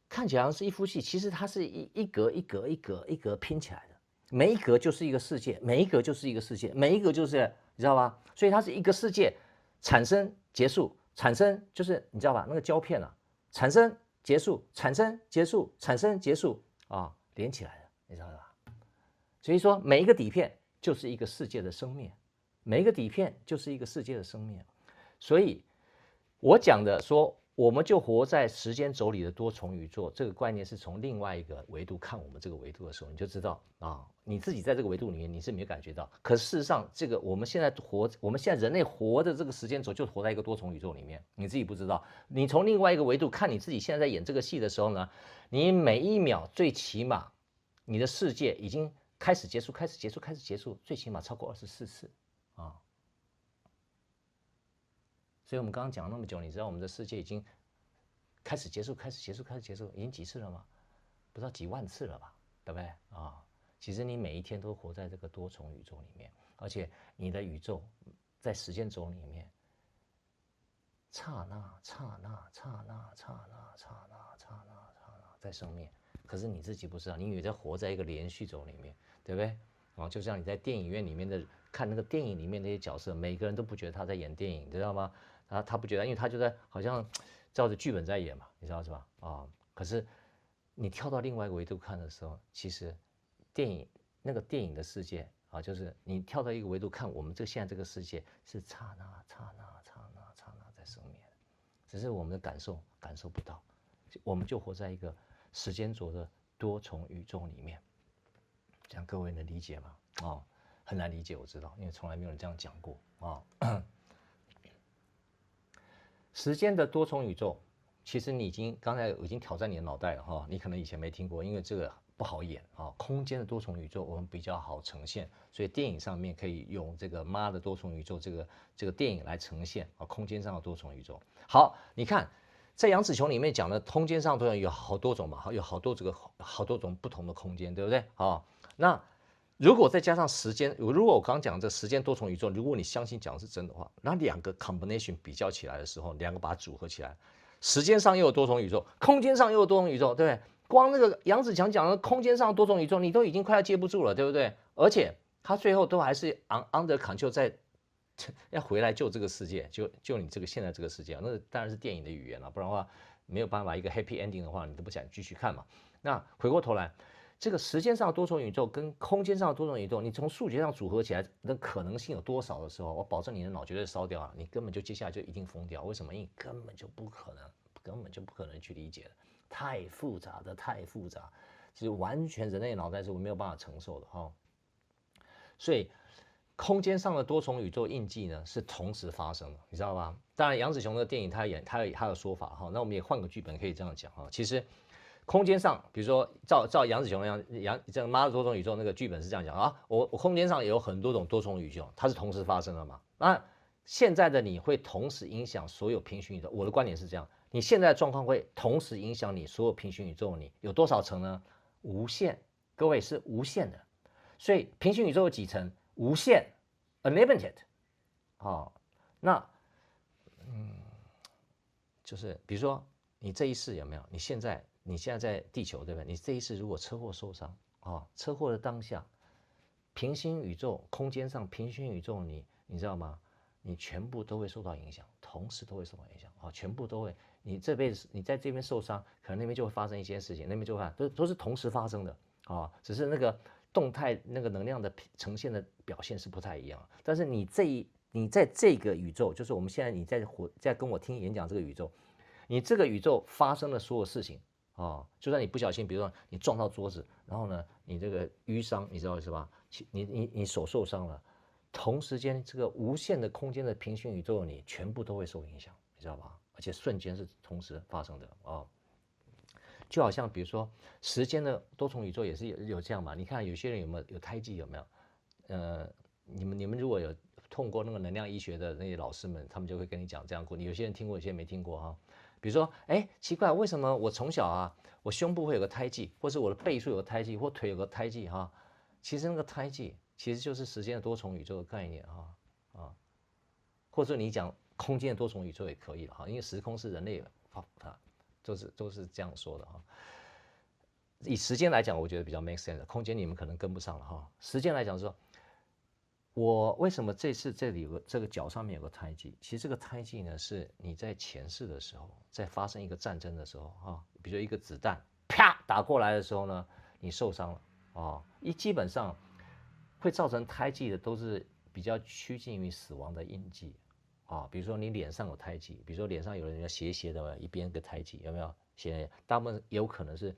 看起来像是一幅戏，其实它是一一格一格一格一格拼起来的，每一格就是一个世界，每一格就是一个世界，每一格就是你知道吧？所以它是一个世界产生结束，产生就是你知道吧？那个胶片啊，产生结束，产生结束，产生结束啊，连起来的，你知道吧？所以说，每一个底片就是一个世界的生命，每一个底片就是一个世界的生命。所以，我讲的说，我们就活在时间轴里的多重宇宙，这个观念是从另外一个维度看我们这个维度的时候，你就知道啊，你自己在这个维度里面你是没有感觉到。可事实上，这个我们现在活，我们现在人类活的这个时间轴，就活在一个多重宇宙里面，你自己不知道。你从另外一个维度看你自己现在在演这个戏的时候呢，你每一秒最起码。你的世界已经开始结束，开始结束，开始结束，最起码超过二十四次啊。所以我们刚刚讲了那么久，你知道我们的世界已经开始结束，开始结束，开始结束，已经几次了吗？不知道几万次了吧？对不对啊？其实你每一天都活在这个多重宇宙里面，而且你的宇宙在时间轴里面，刹那、刹那、刹那、刹那、刹那、刹那、刹那在生灭。可是你自己不知道，你以为在活在一个连续轴里面，对不对？啊，就像你在电影院里面的看那个电影里面那些角色，每个人都不觉得他在演电影，知道吗？他他不觉得，因为他就在好像照着剧本在演嘛，你知道是吧？啊，可是你跳到另外一个维度看的时候，其实电影那个电影的世界啊，就是你跳到一个维度看我们这现在这个世界是刹那刹那刹那刹那在生灭，只是我们的感受感受不到，我们就活在一个。时间轴的多重宇宙里面，这样各位能理解吗？哦，很难理解，我知道，因为从来没有人这样讲过啊。时间的多重宇宙，其实你已经刚才已经挑战你的脑袋了哈、你可能以前没听过，因为这个不好演啊、空间的多重宇宙我们比较好呈现，所以电影上面可以用这个妈的多重宇宙这个这个电影来呈现啊、空间上的多重宇宙。好，你看。在杨紫琼里面讲的空间上都有好多种嘛，有好多这个好多种不同的空间，对不对？啊，那如果再加上时间，如果我刚刚讲这时间多重宇宙，如果你相信讲的是真的话，那两个 combination 比较起来的时候，两个把它组合起来，时间上又有多重宇宙，空间上又有多重宇宙，对不对？光那个杨子强讲的空间上多重宇宙，你都已经快要接不住了，对不对？而且他最后都还是 under control 在。要回来救这个世界，救救你这个现在这个世界，那当然是电影的语言了，不然的话没有办法一个 happy ending 的话，你都不想继续看嘛。那回过头来，这个时间上的多重宇宙跟空间上的多重宇宙，你从数学上组合起来，的可能性有多少的时候，我保证你的脑绝对烧掉了，你根本就接下来就一定疯掉。为什么？因为根本就不可能，根本就不可能去理解，太复杂的，太复杂，其实完全人类脑袋是没有办法承受的哈。所以。空间上的多重宇宙印记呢，是同时发生的，你知道吧？当然，杨紫琼的电影他演，他有他的说法哈。那我们也换个剧本，可以这样讲哈。其实，空间上，比如说照照杨子琼那样，杨这个妈的多重宇宙那个剧本是这样讲啊。我我空间上有很多种多重宇宙，它是同时发生的嘛。那现在的你会同时影响所有平行宇宙。我的观点是这样，你现在的状况会同时影响你所有平行宇宙，你有多少层呢？无限，各位是无限的。所以平行宇宙有几层？无限，unlimited，哦，那，嗯，就是比如说你这一世有没有？你现在你现在在地球对不对？你这一次如果车祸受伤啊，车祸的当下，平行宇宙空间上平行宇宙你你知道吗？你全部都会受到影响，同时都会受到影响啊，全部都会。你这辈子你在这边受伤，可能那边就会发生一些事情，那边就会都都是同时发生的啊，只是那个。动态那个能量的呈现的表现是不太一样，但是你这一你在这个宇宙，就是我们现在你在活在跟我听演讲这个宇宙，你这个宇宙发生的所有事情、哦，就算你不小心，比如说你撞到桌子，然后呢，你这个瘀伤，你知道是吧？你你你手受伤了，同时间这个无限的空间的平行宇宙，你全部都会受影响，你知道吧？而且瞬间是同时发生的啊。哦就好像比如说时间的多重宇宙也是有有这样嘛？你看有些人有没有有胎记有没有？呃，你们你们如果有通过那个能量医学的那些老师们，他们就会跟你讲这样过。你有些人听过，有些人没听过哈。比如说，哎，奇怪，为什么我从小啊，我胸部会有个胎记，或是我的背处有个胎记，或腿有个胎记哈？其实那个胎记其实就是时间的多重宇宙的概念哈啊，或者你讲空间的多重宇宙也可以了哈，因为时空是人类的啊。都是都是这样说的哈。以时间来讲，我觉得比较 make sense。空间你们可能跟不上了哈。时间来讲说，我为什么这次这里有个这个脚上面有个胎记？其实这个胎记呢，是你在前世的时候，在发生一个战争的时候哈，比如说一个子弹啪打过来的时候呢，你受伤了啊。一基本上会造成胎记的都是比较趋近于死亡的印记。啊，比如说你脸上有胎记，比如说脸上有人要斜斜的，一边一个胎记，有没有斜？大部分有可能是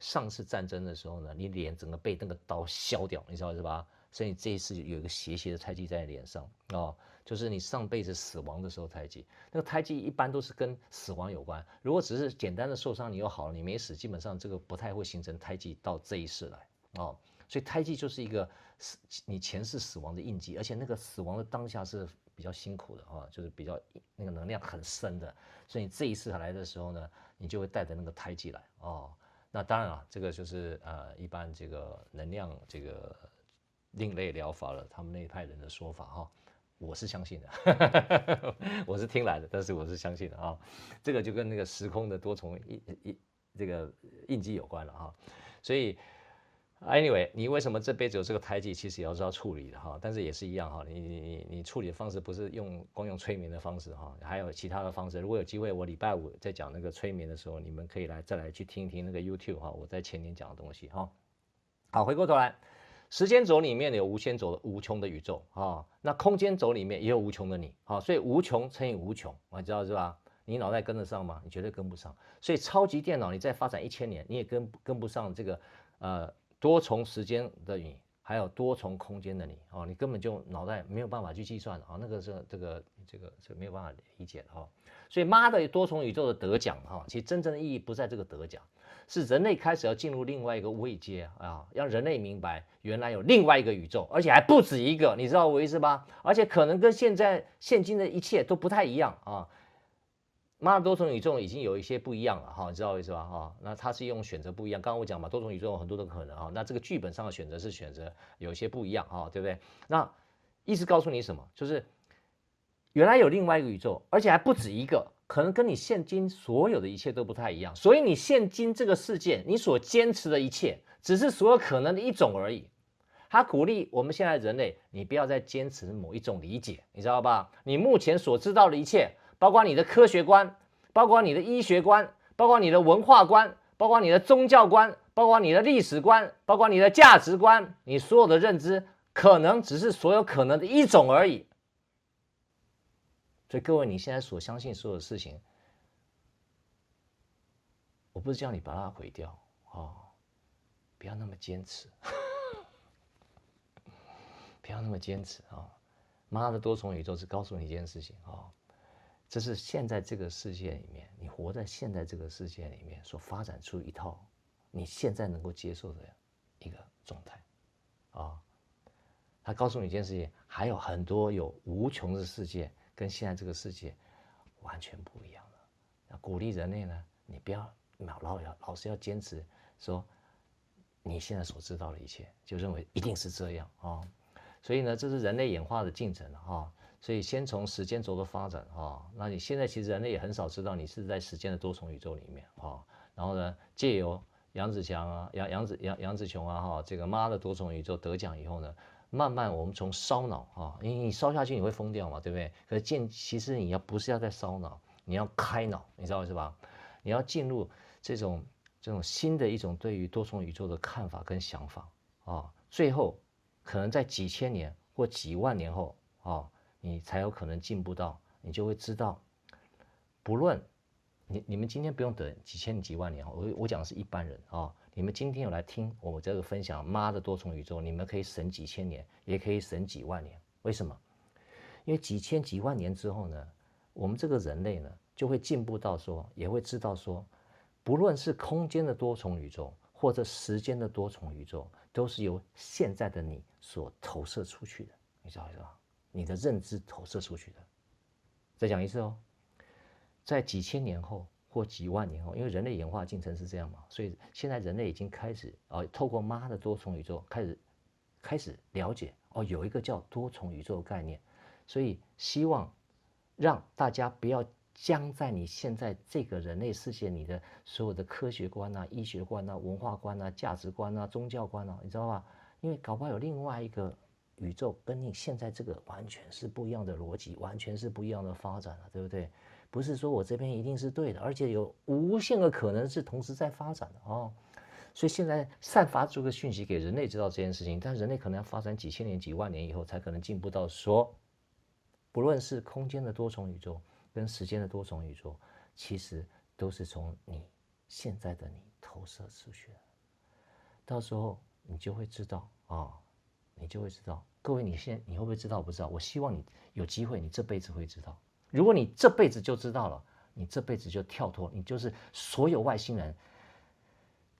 上次战争的时候呢，你脸整个被那个刀削掉，你知道是吧？所以这一次有一个斜斜的胎记在脸上啊，就是你上辈子死亡的时候胎记。那个胎记一般都是跟死亡有关。如果只是简单的受伤，你又好了，你没死，基本上这个不太会形成胎记到这一世来哦，所以胎记就是一个死你前世死亡的印记，而且那个死亡的当下是比较辛苦的啊、哦，就是比较那个能量很深的，所以这一次来的时候呢，你就会带着那个胎记来哦。那当然了，这个就是呃一般这个能量这个另类疗法了，他们那一派人的说法哈、我是相信的，我是听来的，但是我是相信的啊、这个就跟那个时空的多重印印这个印记有关了哈、所以。Anyway，你为什么这辈子有这个胎记？其实也要知道处理的哈，但是也是一样哈，你你你你处理的方式不是用光用催眠的方式哈，还有其他的方式。如果有机会，我礼拜五在讲那个催眠的时候，你们可以来再来去听一听那个 YouTube 哈，我在前年讲的东西哈。好，回过头来，时间轴里面有无限轴的无穷的宇宙啊，那空间轴里面也有无穷的你啊，所以无穷乘以无穷，你知道是吧？你脑袋跟得上吗？你绝对跟不上。所以超级电脑你再发展一千年，你也跟跟不上这个呃。多重时间的你，还有多重空间的你，哦，你根本就脑袋没有办法去计算啊，那个是这个这个是没有办法理解的哈。所以妈的多重宇宙的得奖哈，其实真正的意义不在这个得奖，是人类开始要进入另外一个位阶啊，让人类明白原来有另外一个宇宙，而且还不止一个，你知道我意思吧？而且可能跟现在现今的一切都不太一样啊。妈的多重宇宙已经有一些不一样了哈，你知道我意思吧哈？那它是用选择不一样。刚刚我讲嘛，多重宇宙有很多的可能啊。那这个剧本上的选择是选择有一些不一样啊，对不对？那意思告诉你什么？就是原来有另外一个宇宙，而且还不止一个，可能跟你现今所有的一切都不太一样。所以你现今这个世界，你所坚持的一切，只是所有可能的一种而已。他鼓励我们现在人类，你不要再坚持某一种理解，你知道吧？你目前所知道的一切。包括你的科学观，包括你的医学观，包括你的文化观，包括你的宗教观，包括你的历史观，包括你的价值观，你所有的认知可能只是所有可能的一种而已。所以各位，你现在所相信所有的事情，我不是叫你把它毁掉哦，不要那么坚持，不要那么坚持啊！妈的多重宇宙是告诉你一件事情啊。哦这是现在这个世界里面，你活在现在这个世界里面所发展出一套你现在能够接受的一个状态，啊，他告诉你一件事情，还有很多有无穷的世界跟现在这个世界完全不一样了。那鼓励人类呢，你不要老老要老是要坚持说你现在所知道的一切，就认为一定是这样啊。所以呢，这是人类演化的进程啊。所以先从时间轴的发展啊，那你现在其实人类也很少知道你是在时间的多重宇宙里面啊。然后呢，借由杨子强啊、杨杨子杨杨子琼啊哈，这个妈的多重宇宙得奖以后呢，慢慢我们从烧脑啊，因为你烧下去你会疯掉嘛，对不对？可是进其实你要不是要在烧脑，你要开脑，你知道是吧？你要进入这种这种新的一种对于多重宇宙的看法跟想法啊，最后可能在几千年或几万年后啊。你才有可能进步到，你就会知道，不论你你们今天不用等几千几万年，我我讲的是一般人啊，你们今天有来听我这个分享妈的多重宇宙，你们可以省几千年，也可以省几万年，为什么？因为几千几万年之后呢，我们这个人类呢就会进步到说，也会知道说，不论是空间的多重宇宙或者时间的多重宇宙，都是由现在的你所投射出去的，你知道是吧？你的认知投射出去的，再讲一次哦，在几千年后过几万年后，因为人类演化进程是这样嘛，所以现在人类已经开始啊，透过妈的多重宇宙开始开始了解哦，有一个叫多重宇宙的概念，所以希望让大家不要僵在你现在这个人类世界里的所有的科学观啊、医学观啊、文化观啊、价值观啊、宗教观啊，你知道吧？因为搞不好有另外一个。宇宙跟你现在这个完全是不一样的逻辑，完全是不一样的发展了，对不对？不是说我这边一定是对的，而且有无限个可能是同时在发展的哦。所以现在散发出个讯息给人类知道这件事情，但人类可能要发展几千年、几万年以后才可能进步到说，不论是空间的多重宇宙跟时间的多重宇宙，其实都是从你现在的你投射出去的。到时候你就会知道啊。你就会知道，各位，你现你会不会知道？我不知道。我希望你有机会，你这辈子会知道。如果你这辈子就知道了，你这辈子就跳脱，你就是所有外星人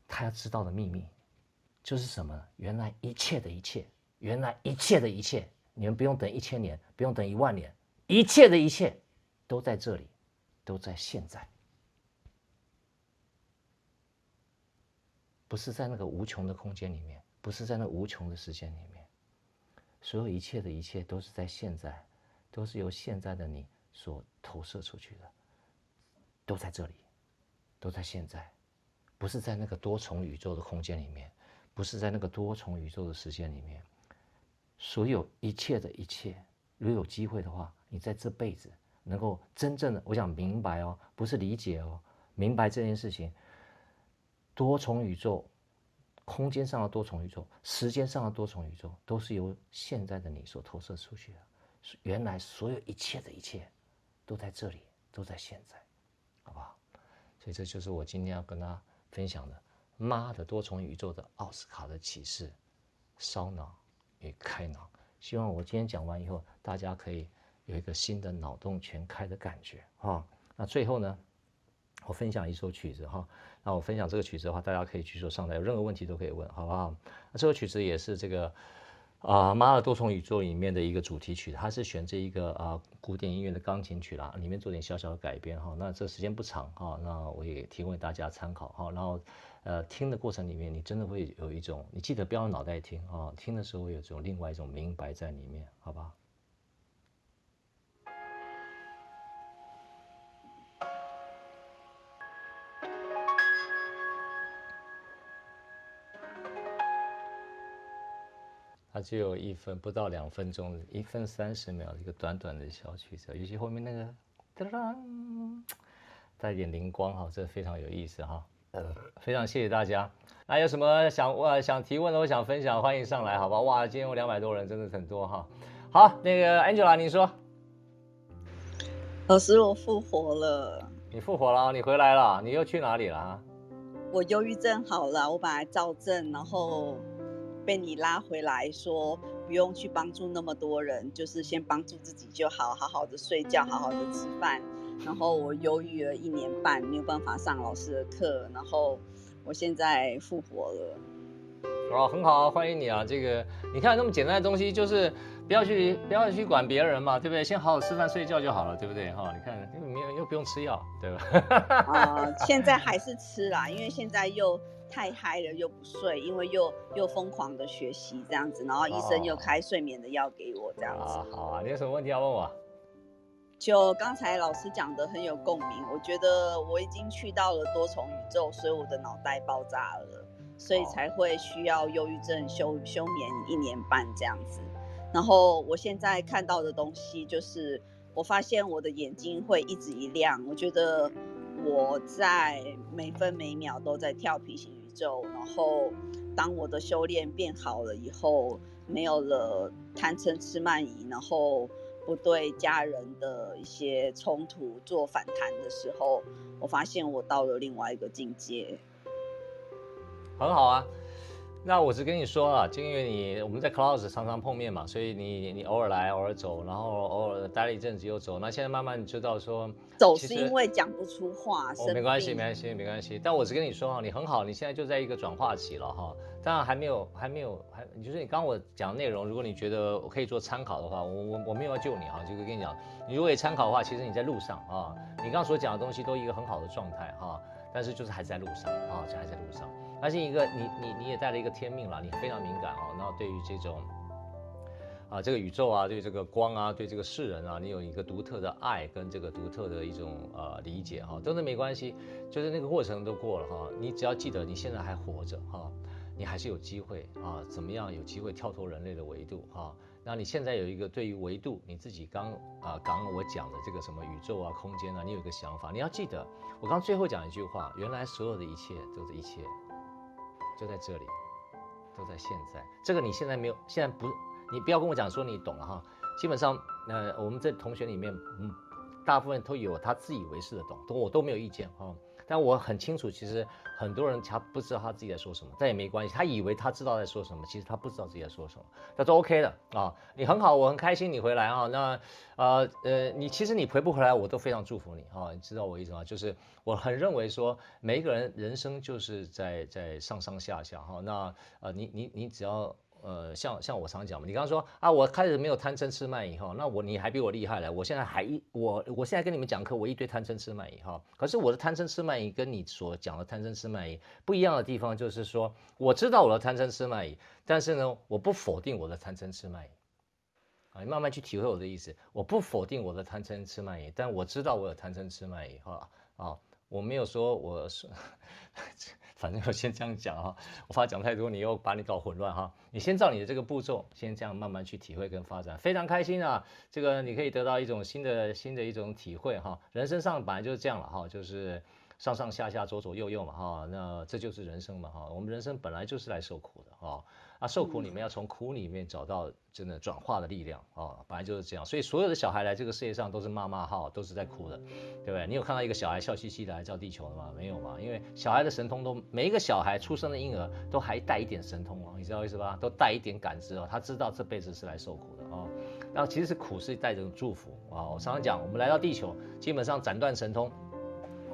他要知道的秘密，就是什么？原来一切的一切，原来一切的一切，你们不用等一千年，不用等一万年，一切的一切都在这里，都在现在，不是在那个无穷的空间里面，不是在那无穷的时间里面，所有一切的一切都是在现在，都是由现在的你所投射出去的，都在这里，都在现在。不是在那个多重宇宙的空间里面，不是在那个多重宇宙的时间里面，所有一切的一切，如果有机会的话，你在这辈子能够真正的，我想明白哦，不是理解哦，明白这件事情，多重宇宙，空间上的多重宇宙，时间上的多重宇宙，都是由现在的你所投射出去的。原来所有一切的一切，都在这里，都在现在，好不好？所以这就是我今天要跟他。分享的妈的多重宇宙的奥斯卡的启示，烧脑与开脑。希望我今天讲完以后，大家可以有一个新的脑洞全开的感觉哈。那最后呢，我分享一首曲子哈。那我分享这个曲子的话，大家可以举手上来，有任何问题都可以问，好不好？那这首曲子也是这个。啊，马尔多重宇宙里面的一个主题曲，它是选这一个啊古典音乐的钢琴曲啦，里面做点小小的改编哈。那这时间不长哈，那我也提供给大家参考哈。然后，呃，听的过程里面，你真的会有一种，你记得不要用脑袋听啊，听的时候有这种另外一种明白在里面，好吧？它只有一分不到两分钟，一分三十秒一个短短的小曲子，尤其后面那个哒哒带一点灵光哈，这非常有意思哈。呃，非常谢谢大家。那有什么想问、想提问的，我想分享，欢迎上来，好吧？哇，今天有两百多人，真的很多哈。好，那个 Angela，你说，老师，我复活了。你复活了，你回来了，你又去哪里了？我忧郁症好了，我本来躁症，然后。被你拉回来说，不用去帮助那么多人，就是先帮助自己就好，好好的睡觉，好好的吃饭。然后我犹豫了一年半，没有办法上老师的课，然后我现在复活了。哦，很好，欢迎你啊！这个你看那么简单的东西，就是不要去不要去管别人嘛，对不对？先好好吃饭睡觉就好了，对不对？哈，你看又没有又不用吃药，对吧？啊、呃，现在 还是吃啦，因为现在又。太嗨了又不睡，因为又又疯狂的学习这样子，然后医生又开睡眠的药给我这样子。啊，好啊，你有什么问题要问我？就刚才老师讲的很有共鸣，我觉得我已经去到了多重宇宙，所以我的脑袋爆炸了，所以才会需要忧郁症休休眠一年半这样子。然后我现在看到的东西就是，我发现我的眼睛会一直一亮，我觉得。我在每分每秒都在跳皮行就，然后当我的修炼变好了以后，没有了贪嗔痴慢疑，然后不对家人的一些冲突做反弹的时候，我发现我到了另外一个境界。很好啊。那我只跟你说啊，就因为你我们在 Clubhouse 常常碰面嘛，所以你你偶尔来偶尔走，然后偶尔待了一阵子又走。那现在慢慢你知道说，走是因为讲不出话，哦，没关系没关系没关系。但我只跟你说哈，你很好，你现在就在一个转化期了哈。当然还没有还没有还，就是你刚刚我讲的内容，如果你觉得我可以做参考的话，我我我没有要救你哈，就是跟你讲，你如果参考的话，其实你在路上啊，你刚刚所讲的东西都一个很好的状态哈，但是就是还在路上啊，就还在路上。而且一个你你你也带了一个天命了，你非常敏感哦。那对于这种啊这个宇宙啊，对这个光啊，对这个世人啊，你有一个独特的爱跟这个独特的一种呃理解哈，都是没关系，就是那个过程都过了哈。你只要记得你现在还活着哈，你还是有机会啊，怎么样有机会跳脱人类的维度哈。那你现在有一个对于维度你自己刚啊刚刚我讲的这个什么宇宙啊空间啊，你有一个想法，你要记得我刚最后讲一句话，原来所有的一切都是一切。就在这里，都在现在。这个你现在没有，现在不，你不要跟我讲说你懂了哈。基本上，呃，我们这同学里面，嗯，大部分都有他自以为是的懂，懂我都没有意见哈。但我很清楚，其实很多人他不知道他自己在说什么，但也没关系，他以为他知道在说什么，其实他不知道自己在说什么，他都 OK 的啊。你很好，我很开心你回来啊。那呃呃，你其实你回不回来，我都非常祝福你啊。你知道我意思吗？就是我很认为说，每一个人人生就是在在上上下下哈。那呃，你你你只要。呃，像像我常讲嘛，你刚刚说啊，我开始没有贪嗔痴慢疑哈，那我你还比我厉害了，我现在还一我我现在跟你们讲课，我一堆贪嗔痴慢疑哈，可是我的贪嗔痴慢疑跟你所讲的贪嗔痴慢疑不一样的地方就是说，我知道我的贪嗔痴慢疑，但是呢，我不否定我的贪嗔痴慢疑，啊，你慢慢去体会我的意思，我不否定我的贪嗔痴慢疑，但我知道我有贪嗔痴慢疑哈啊，我没有说我是。反正我先这样讲哈，我怕讲太多，你又把你搞混乱哈。你先照你的这个步骤，先这样慢慢去体会跟发展，非常开心啊。这个你可以得到一种新的新的一种体会哈。人生上本来就是这样了哈，就是。上上下下左左右右嘛哈，那这就是人生嘛哈。我们人生本来就是来受苦的哈，啊受苦你们要从苦里面找到真的转化的力量啊，本来就是这样。所以所有的小孩来这个世界上都是骂骂号，都是在哭的，对不对？你有看到一个小孩笑嘻嘻的来到地球的吗？没有嘛，因为小孩的神通都每一个小孩出生的婴儿都还带一点神通哦，你知道意思吧？都带一点感知哦，他知道这辈子是来受苦的哦。然后其实是苦是带着祝福啊。我常常讲，我们来到地球，基本上斩断神通。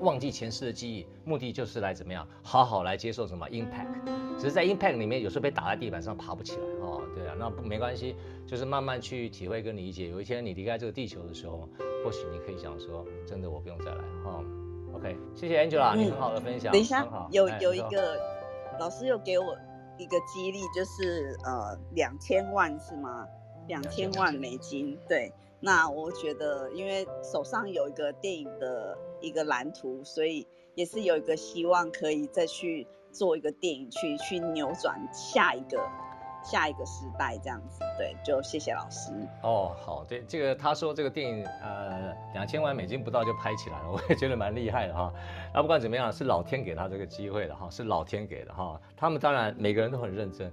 忘记前世的记忆，目的就是来怎么样，好好来接受什么 impact。只是在 impact 里面，有时候被打在地板上爬不起来哦。对啊，那不没关系，就是慢慢去体会跟理解。有一天你离开这个地球的时候，或许你可以想说，真的我不用再来哈。OK，谢谢 Angela，你很好的分享。等一下，有有一个老师又给我一个激励，就是呃两千万是吗？两千万美金，对。那我觉得，因为手上有一个电影的一个蓝图，所以也是有一个希望可以再去做一个电影，去去扭转下一个下一个时代这样子。对，就谢谢老师。哦，好，对，这个他说这个电影呃两千万美金不到就拍起来了，我也觉得蛮厉害的哈。那不管怎么样，是老天给他这个机会的哈，是老天给的哈。他们当然每个人都很认真。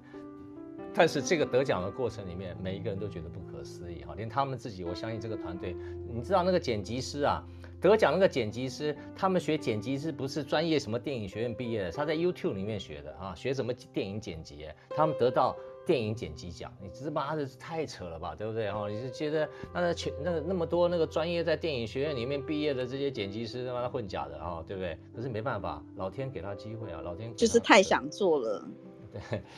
但是这个得奖的过程里面，每一个人都觉得不可思议哈，连他们自己，我相信这个团队，你知道那个剪辑师啊，得奖那个剪辑师，他们学剪辑师不是专业什么电影学院毕业的，他在 YouTube 里面学的啊，学什么电影剪辑，他们得到电影剪辑奖，你这妈的太扯了吧，对不对哈？你是觉得那全那个那么多那个专业在电影学院里面毕业的这些剪辑师他妈的混假的啊，对不对？可是没办法，老天给他机会啊，老天就是太想做了，对。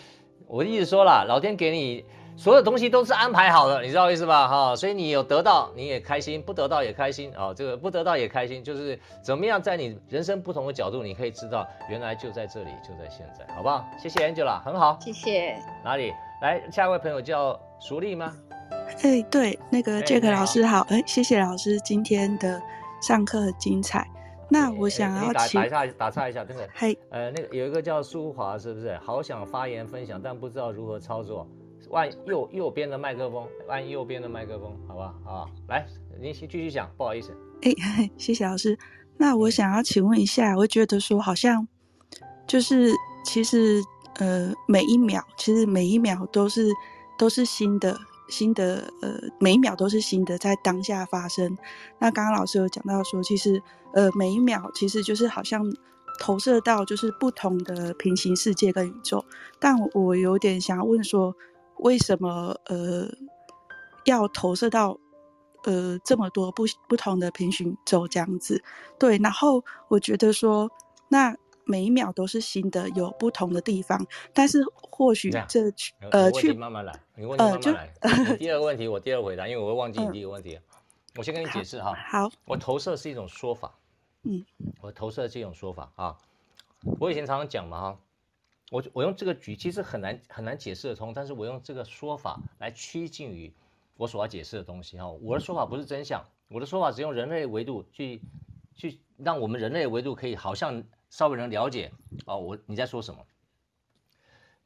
我的意思说了，老天给你所有东西都是安排好的，你知道意思吧？哈，所以你有得到你也开心，不得到也开心啊。这个不得到也开心，就是怎么样在你人生不同的角度，你可以知道原来就在这里，就在现在，好不好？谢谢 Angela，很好，谢谢。哪里？来，下一位朋友叫淑丽吗？哎，对，那个 Jack 老师好，哎，谢谢老师今天的上课很精彩。那我想要打打一下，打岔一下，真的。嘿，呃，那个有一个叫舒华，是不是？好想发言分享，但不知道如何操作。按右右边的麦克风，按右边的麦克风，好吧？好，来，您继续讲，不好意思。哎，谢谢老师。那我想要请问一下，我觉得说好像就是其实呃每一秒，其实每一秒都是都是新的。新的呃，每一秒都是新的，在当下发生。那刚刚老师有讲到说，其实呃，每一秒其实就是好像投射到就是不同的平行世界跟宇宙。但我有点想问说，为什么呃要投射到呃这么多不不同的平行宇宙这样子？对，然后我觉得说那。每一秒都是新的，有不同的地方，但是或许这去呃去慢慢来，你问题慢慢来。呃、第二个问题我第二回答，因为我会忘记你第一个问题。呃、我先跟你解释哈。好。我投射是一种说法。嗯。我投射是一种说法啊。我以前常常讲嘛哈，我我用这个举，其实很难很难解释得通，但是我用这个说法来趋近于我所要解释的东西哈。我的说法不是真相，我的说法只用人类维度去去让我们人类维度可以好像。稍微能了解哦，我你在说什么？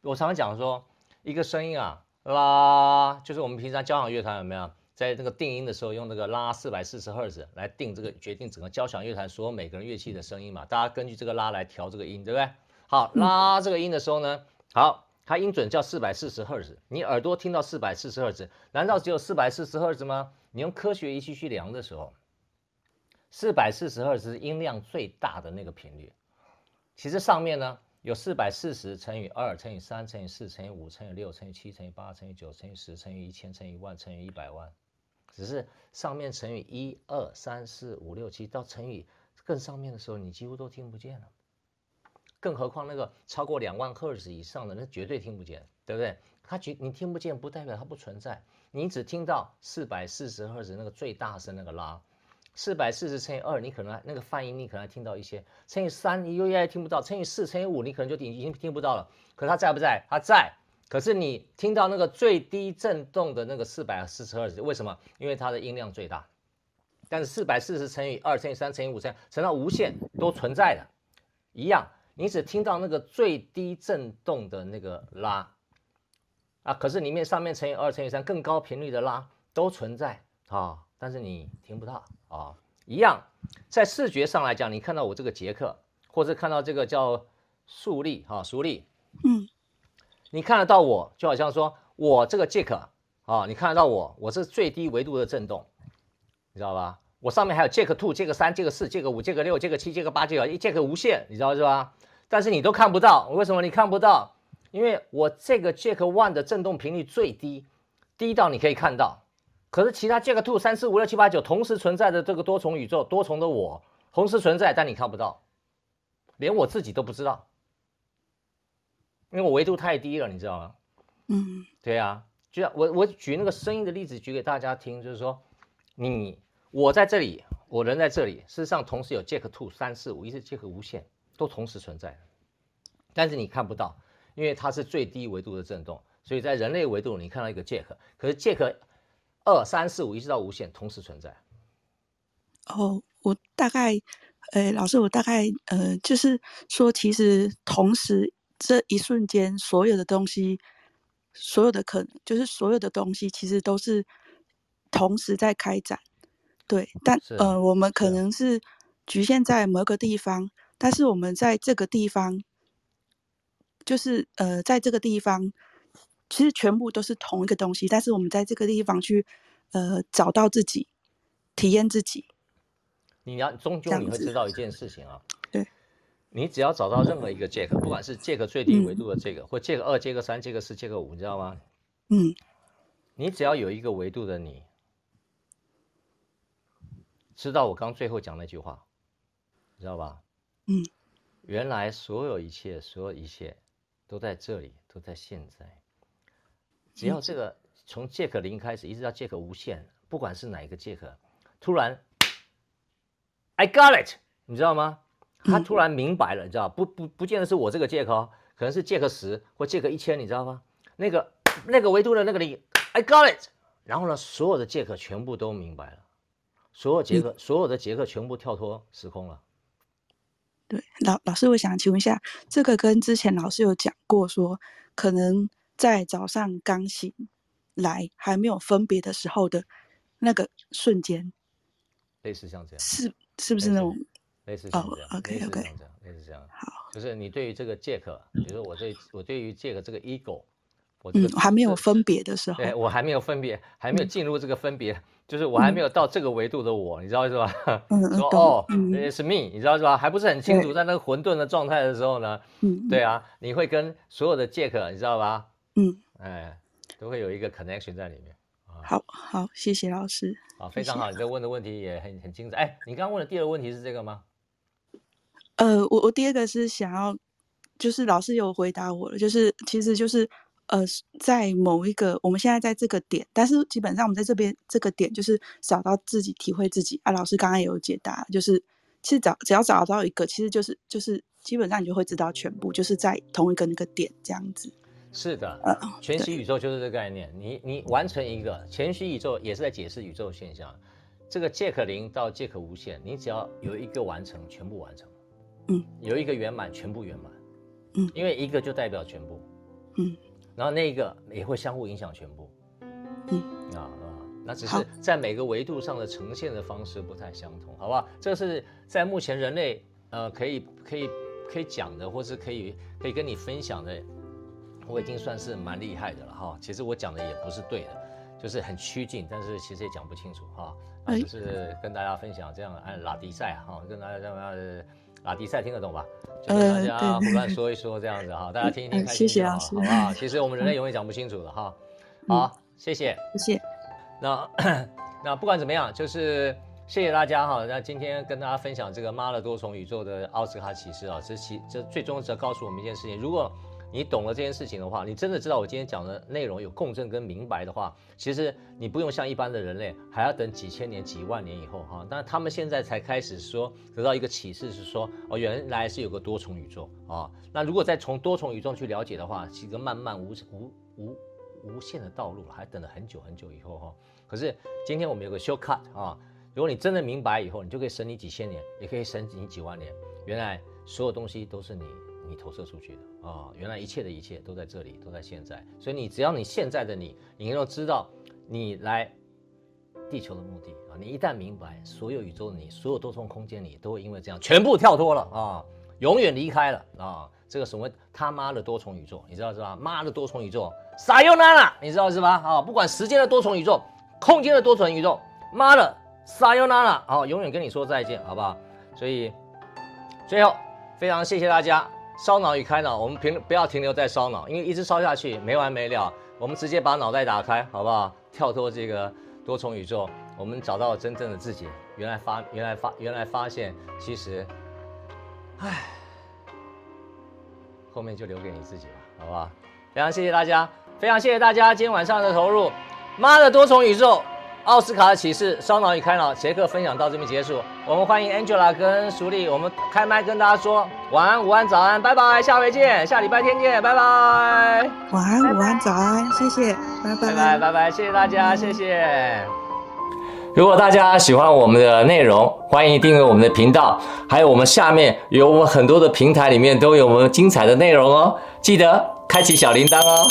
我常常讲说，一个声音啊，啦，就是我们平常交响乐团有没有，在那个定音的时候用那个拉四百四十赫兹来定这个决定整个交响乐团所有每个人乐器的声音嘛？大家根据这个拉来调这个音，对不对？好，拉这个音的时候呢，好，它音准叫四百四十赫兹，你耳朵听到四百四十赫兹，难道只有四百四十赫兹吗？你用科学仪器去量的时候。四百四十赫兹音量最大的那个频率。其实上面呢有四百四十乘以二乘以三乘以四乘以五乘以六乘以七乘以八乘以九乘以十乘以一千乘以一万乘以一百万，只是上面乘以一二三四五六七到乘以更上面的时候，你几乎都听不见了。更何况那个超过两万赫兹以上的，那绝对听不见，对不对？它绝你听不见，不代表它不存在。你只听到四百四十赫兹那个最大声那个拉，四百四十乘以二，你可能那个泛音你可能还听到一些，乘以三你又也听不到，乘以四乘以五你可能就已经听不到了。可它在不在？它在。可是你听到那个最低震动的那个四百四十二，为什么？因为它的音量最大。但是四百四十乘以二乘以三乘以五乘乘到无限都存在的，一样。你只听到那个最低振动的那个拉啊，可是里面上面乘以二乘以三更高频率的拉都存在啊，但是你听不到啊。一样，在视觉上来讲，你看到我这个杰克，或者看到这个叫竖立哈竖立，嗯，你看得到我，就好像说我这个杰克啊，你看得到我，我是最低维度的震动，你知道吧？我上面还有 Jack two、Jack 三、Jack 四、Jack 五、Jack 六、Jack 七、Jack 八、Jack 一、Jack 无限，你知道是吧？但是你都看不到，为什么你看不到？因为我这个 Jack one 的震动频率最低，低到你可以看到。可是其他 Jack two、三四五六七八九同时存在的这个多重宇宙、多重的我同时存在，但你看不到，连我自己都不知道，因为我维度太低了，你知道吗？嗯，对啊，就像我我举那个声音的例子举给大家听，就是说你。我在这里，我人在这里。事实上，同时有 Jack two 三四五，一直 Jack 无限都同时存在，但是你看不到，因为它是最低维度的震动。所以在人类维度，你看到一个 Jack，可是 Jack 二三四五一直到无限同时存在。哦，我大概，呃，老师，我大概，呃，就是说，其实同时这一瞬间，所有的东西，所有的可能，就是所有的东西，其实都是同时在开展。对，但呃，我们可能是局限在某个地方，但是我们在这个地方，就是呃，在这个地方，其实全部都是同一个东西，但是我们在这个地方去呃找到自己，体验自己。你要终究你会知道一件事情啊，对，你只要找到任何一个 Jack，不管是 Jack 最低维度的这个，嗯、或 Jack 二、Jack 三、Jack 四、Jack 五，你知道吗？嗯，你只要有一个维度的你。知道我刚最后讲那句话，你知道吧？嗯，原来所有一切，所有一切都在这里，都在现在。只要这个从 Jack 零开始，一直到 Jack 无限，不管是哪一个 Jack，突然，I got it，你知道吗？他突然明白了，你知道不？不，不见得是我这个 Jack 哦，可能是 Jack 十或 Jack 一千，你知道吗？那个那个维度的那个零，I got it。然后呢，所有的 Jack 全部都明白了。所有杰克，所有的杰克全部跳脱时空了。对，老老师，我想请问一下，这个跟之前老师有讲过说，说可能在早上刚醒来还没有分别的时候的那个瞬间，类似像这样，是是不是那种类似像这样？哦，OK OK，类似这样。好，就是你对于这个杰克，比如说我对我对于杰克这个 ego，我嗯，还没有分别的时候，对我还没有分别，还没有进入这个分别。嗯就是我还没有到这个维度的我，嗯、你知道是吧？嗯、说哦，是 me，你知道是吧？还不是很清楚，在那个混沌的状态的时候呢，嗯，对啊，你会跟所有的 Jack，你知道吧？嗯，哎，都会有一个 connection 在里面。好好，谢谢老师。好，非常好，你这问的问题也很很精彩。哎，你刚刚问的第二个问题是这个吗？呃，我我第二个是想要，就是老师有回答我了，就是其实就是。呃，在某一个我们现在在这个点，但是基本上我们在这边这个点就是找到自己，体会自己啊。老师刚刚也有解答，就是其实找只要找到一个，其实就是就是基本上你就会知道全部，就是在同一个那个点这样子。是的，呃，全息宇宙就是这个概念。你你完成一个全息宇宙，也是在解释宇宙现象。这个 Jack 零到 Jack 无限，你只要有一个完成，全部完成。嗯，有一个圆满，全部圆满。嗯，因为一个就代表全部。嗯。然后那一个也会相互影响全部，嗯啊啊，那只是在每个维度上的呈现的方式不太相同，好不好？这是在目前人类呃可以可以可以讲的，或是可以可以跟你分享的，我已经算是蛮厉害的了哈。其实我讲的也不是对的，就是很趋近，但是其实也讲不清楚哈。啊，就是跟大家分享这样按拉迪赛哈，跟大家这样拉迪赛听得懂吧？就跟大家胡乱说一说这样子哈，大家听一听开心就好，好不好？其实我们人类永远讲不清楚的哈。好，谢谢，谢谢。那那不管怎么样，就是。谢谢大家哈，那今天跟大家分享这个妈的多重宇宙的奥斯卡启示啊，这其这最终是要告诉我们一件事情：如果你懂了这件事情的话，你真的知道我今天讲的内容有共振跟明白的话，其实你不用像一般的人类还要等几千年、几万年以后哈。但他们现在才开始说得到一个启示，是说哦，原来是有个多重宇宙啊。那如果再从多重宇宙去了解的话，是一个漫漫无无无无限的道路，还等了很久很久以后哈。可是今天我们有个 shortcut 啊。如果你真的明白以后，你就可以省你几千年，也可以省你几万年。原来所有东西都是你你投射出去的啊、原来一切的一切都在这里，都在现在。所以你只要你现在的你，你能够知道你来地球的目的啊！你一旦明白，所有宇宙的你，所有多重空间你都会因为这样全部跳脱了啊，永远离开了啊！这个所谓他妈的多重宇宙，你知道是吧？妈的多重宇宙，撒由那拉，你知道是吧？啊，不管时间的多重宇宙，空间的多重宇宙，妈的！撒由那拉，好，永远跟你说再见，好不好？所以最后非常谢谢大家，烧脑与开脑，我们平不要停留在烧脑，因为一直烧下去没完没了。我们直接把脑袋打开，好不好？跳脱这个多重宇宙，我们找到真正的自己。原来发，原来发，原来发现，其实，唉，后面就留给你自己吧，好不好？非常谢谢大家，非常谢谢大家今天晚上的投入。妈的多重宇宙！奥斯卡的启示，烧脑与开脑，杰克分享到这边结束。我们欢迎 Angela 跟淑丽，我们开麦跟大家说晚安、午安、早安，拜拜，下回见，下礼拜天见，拜拜。晚安、午安、早安，谢谢，拜拜，拜拜，拜拜，谢谢大家，谢谢。如果大家喜欢我们的内容，欢迎订阅我们的频道，还有我们下面有我们很多的平台里面都有我们精彩的内容哦，记得开启小铃铛哦。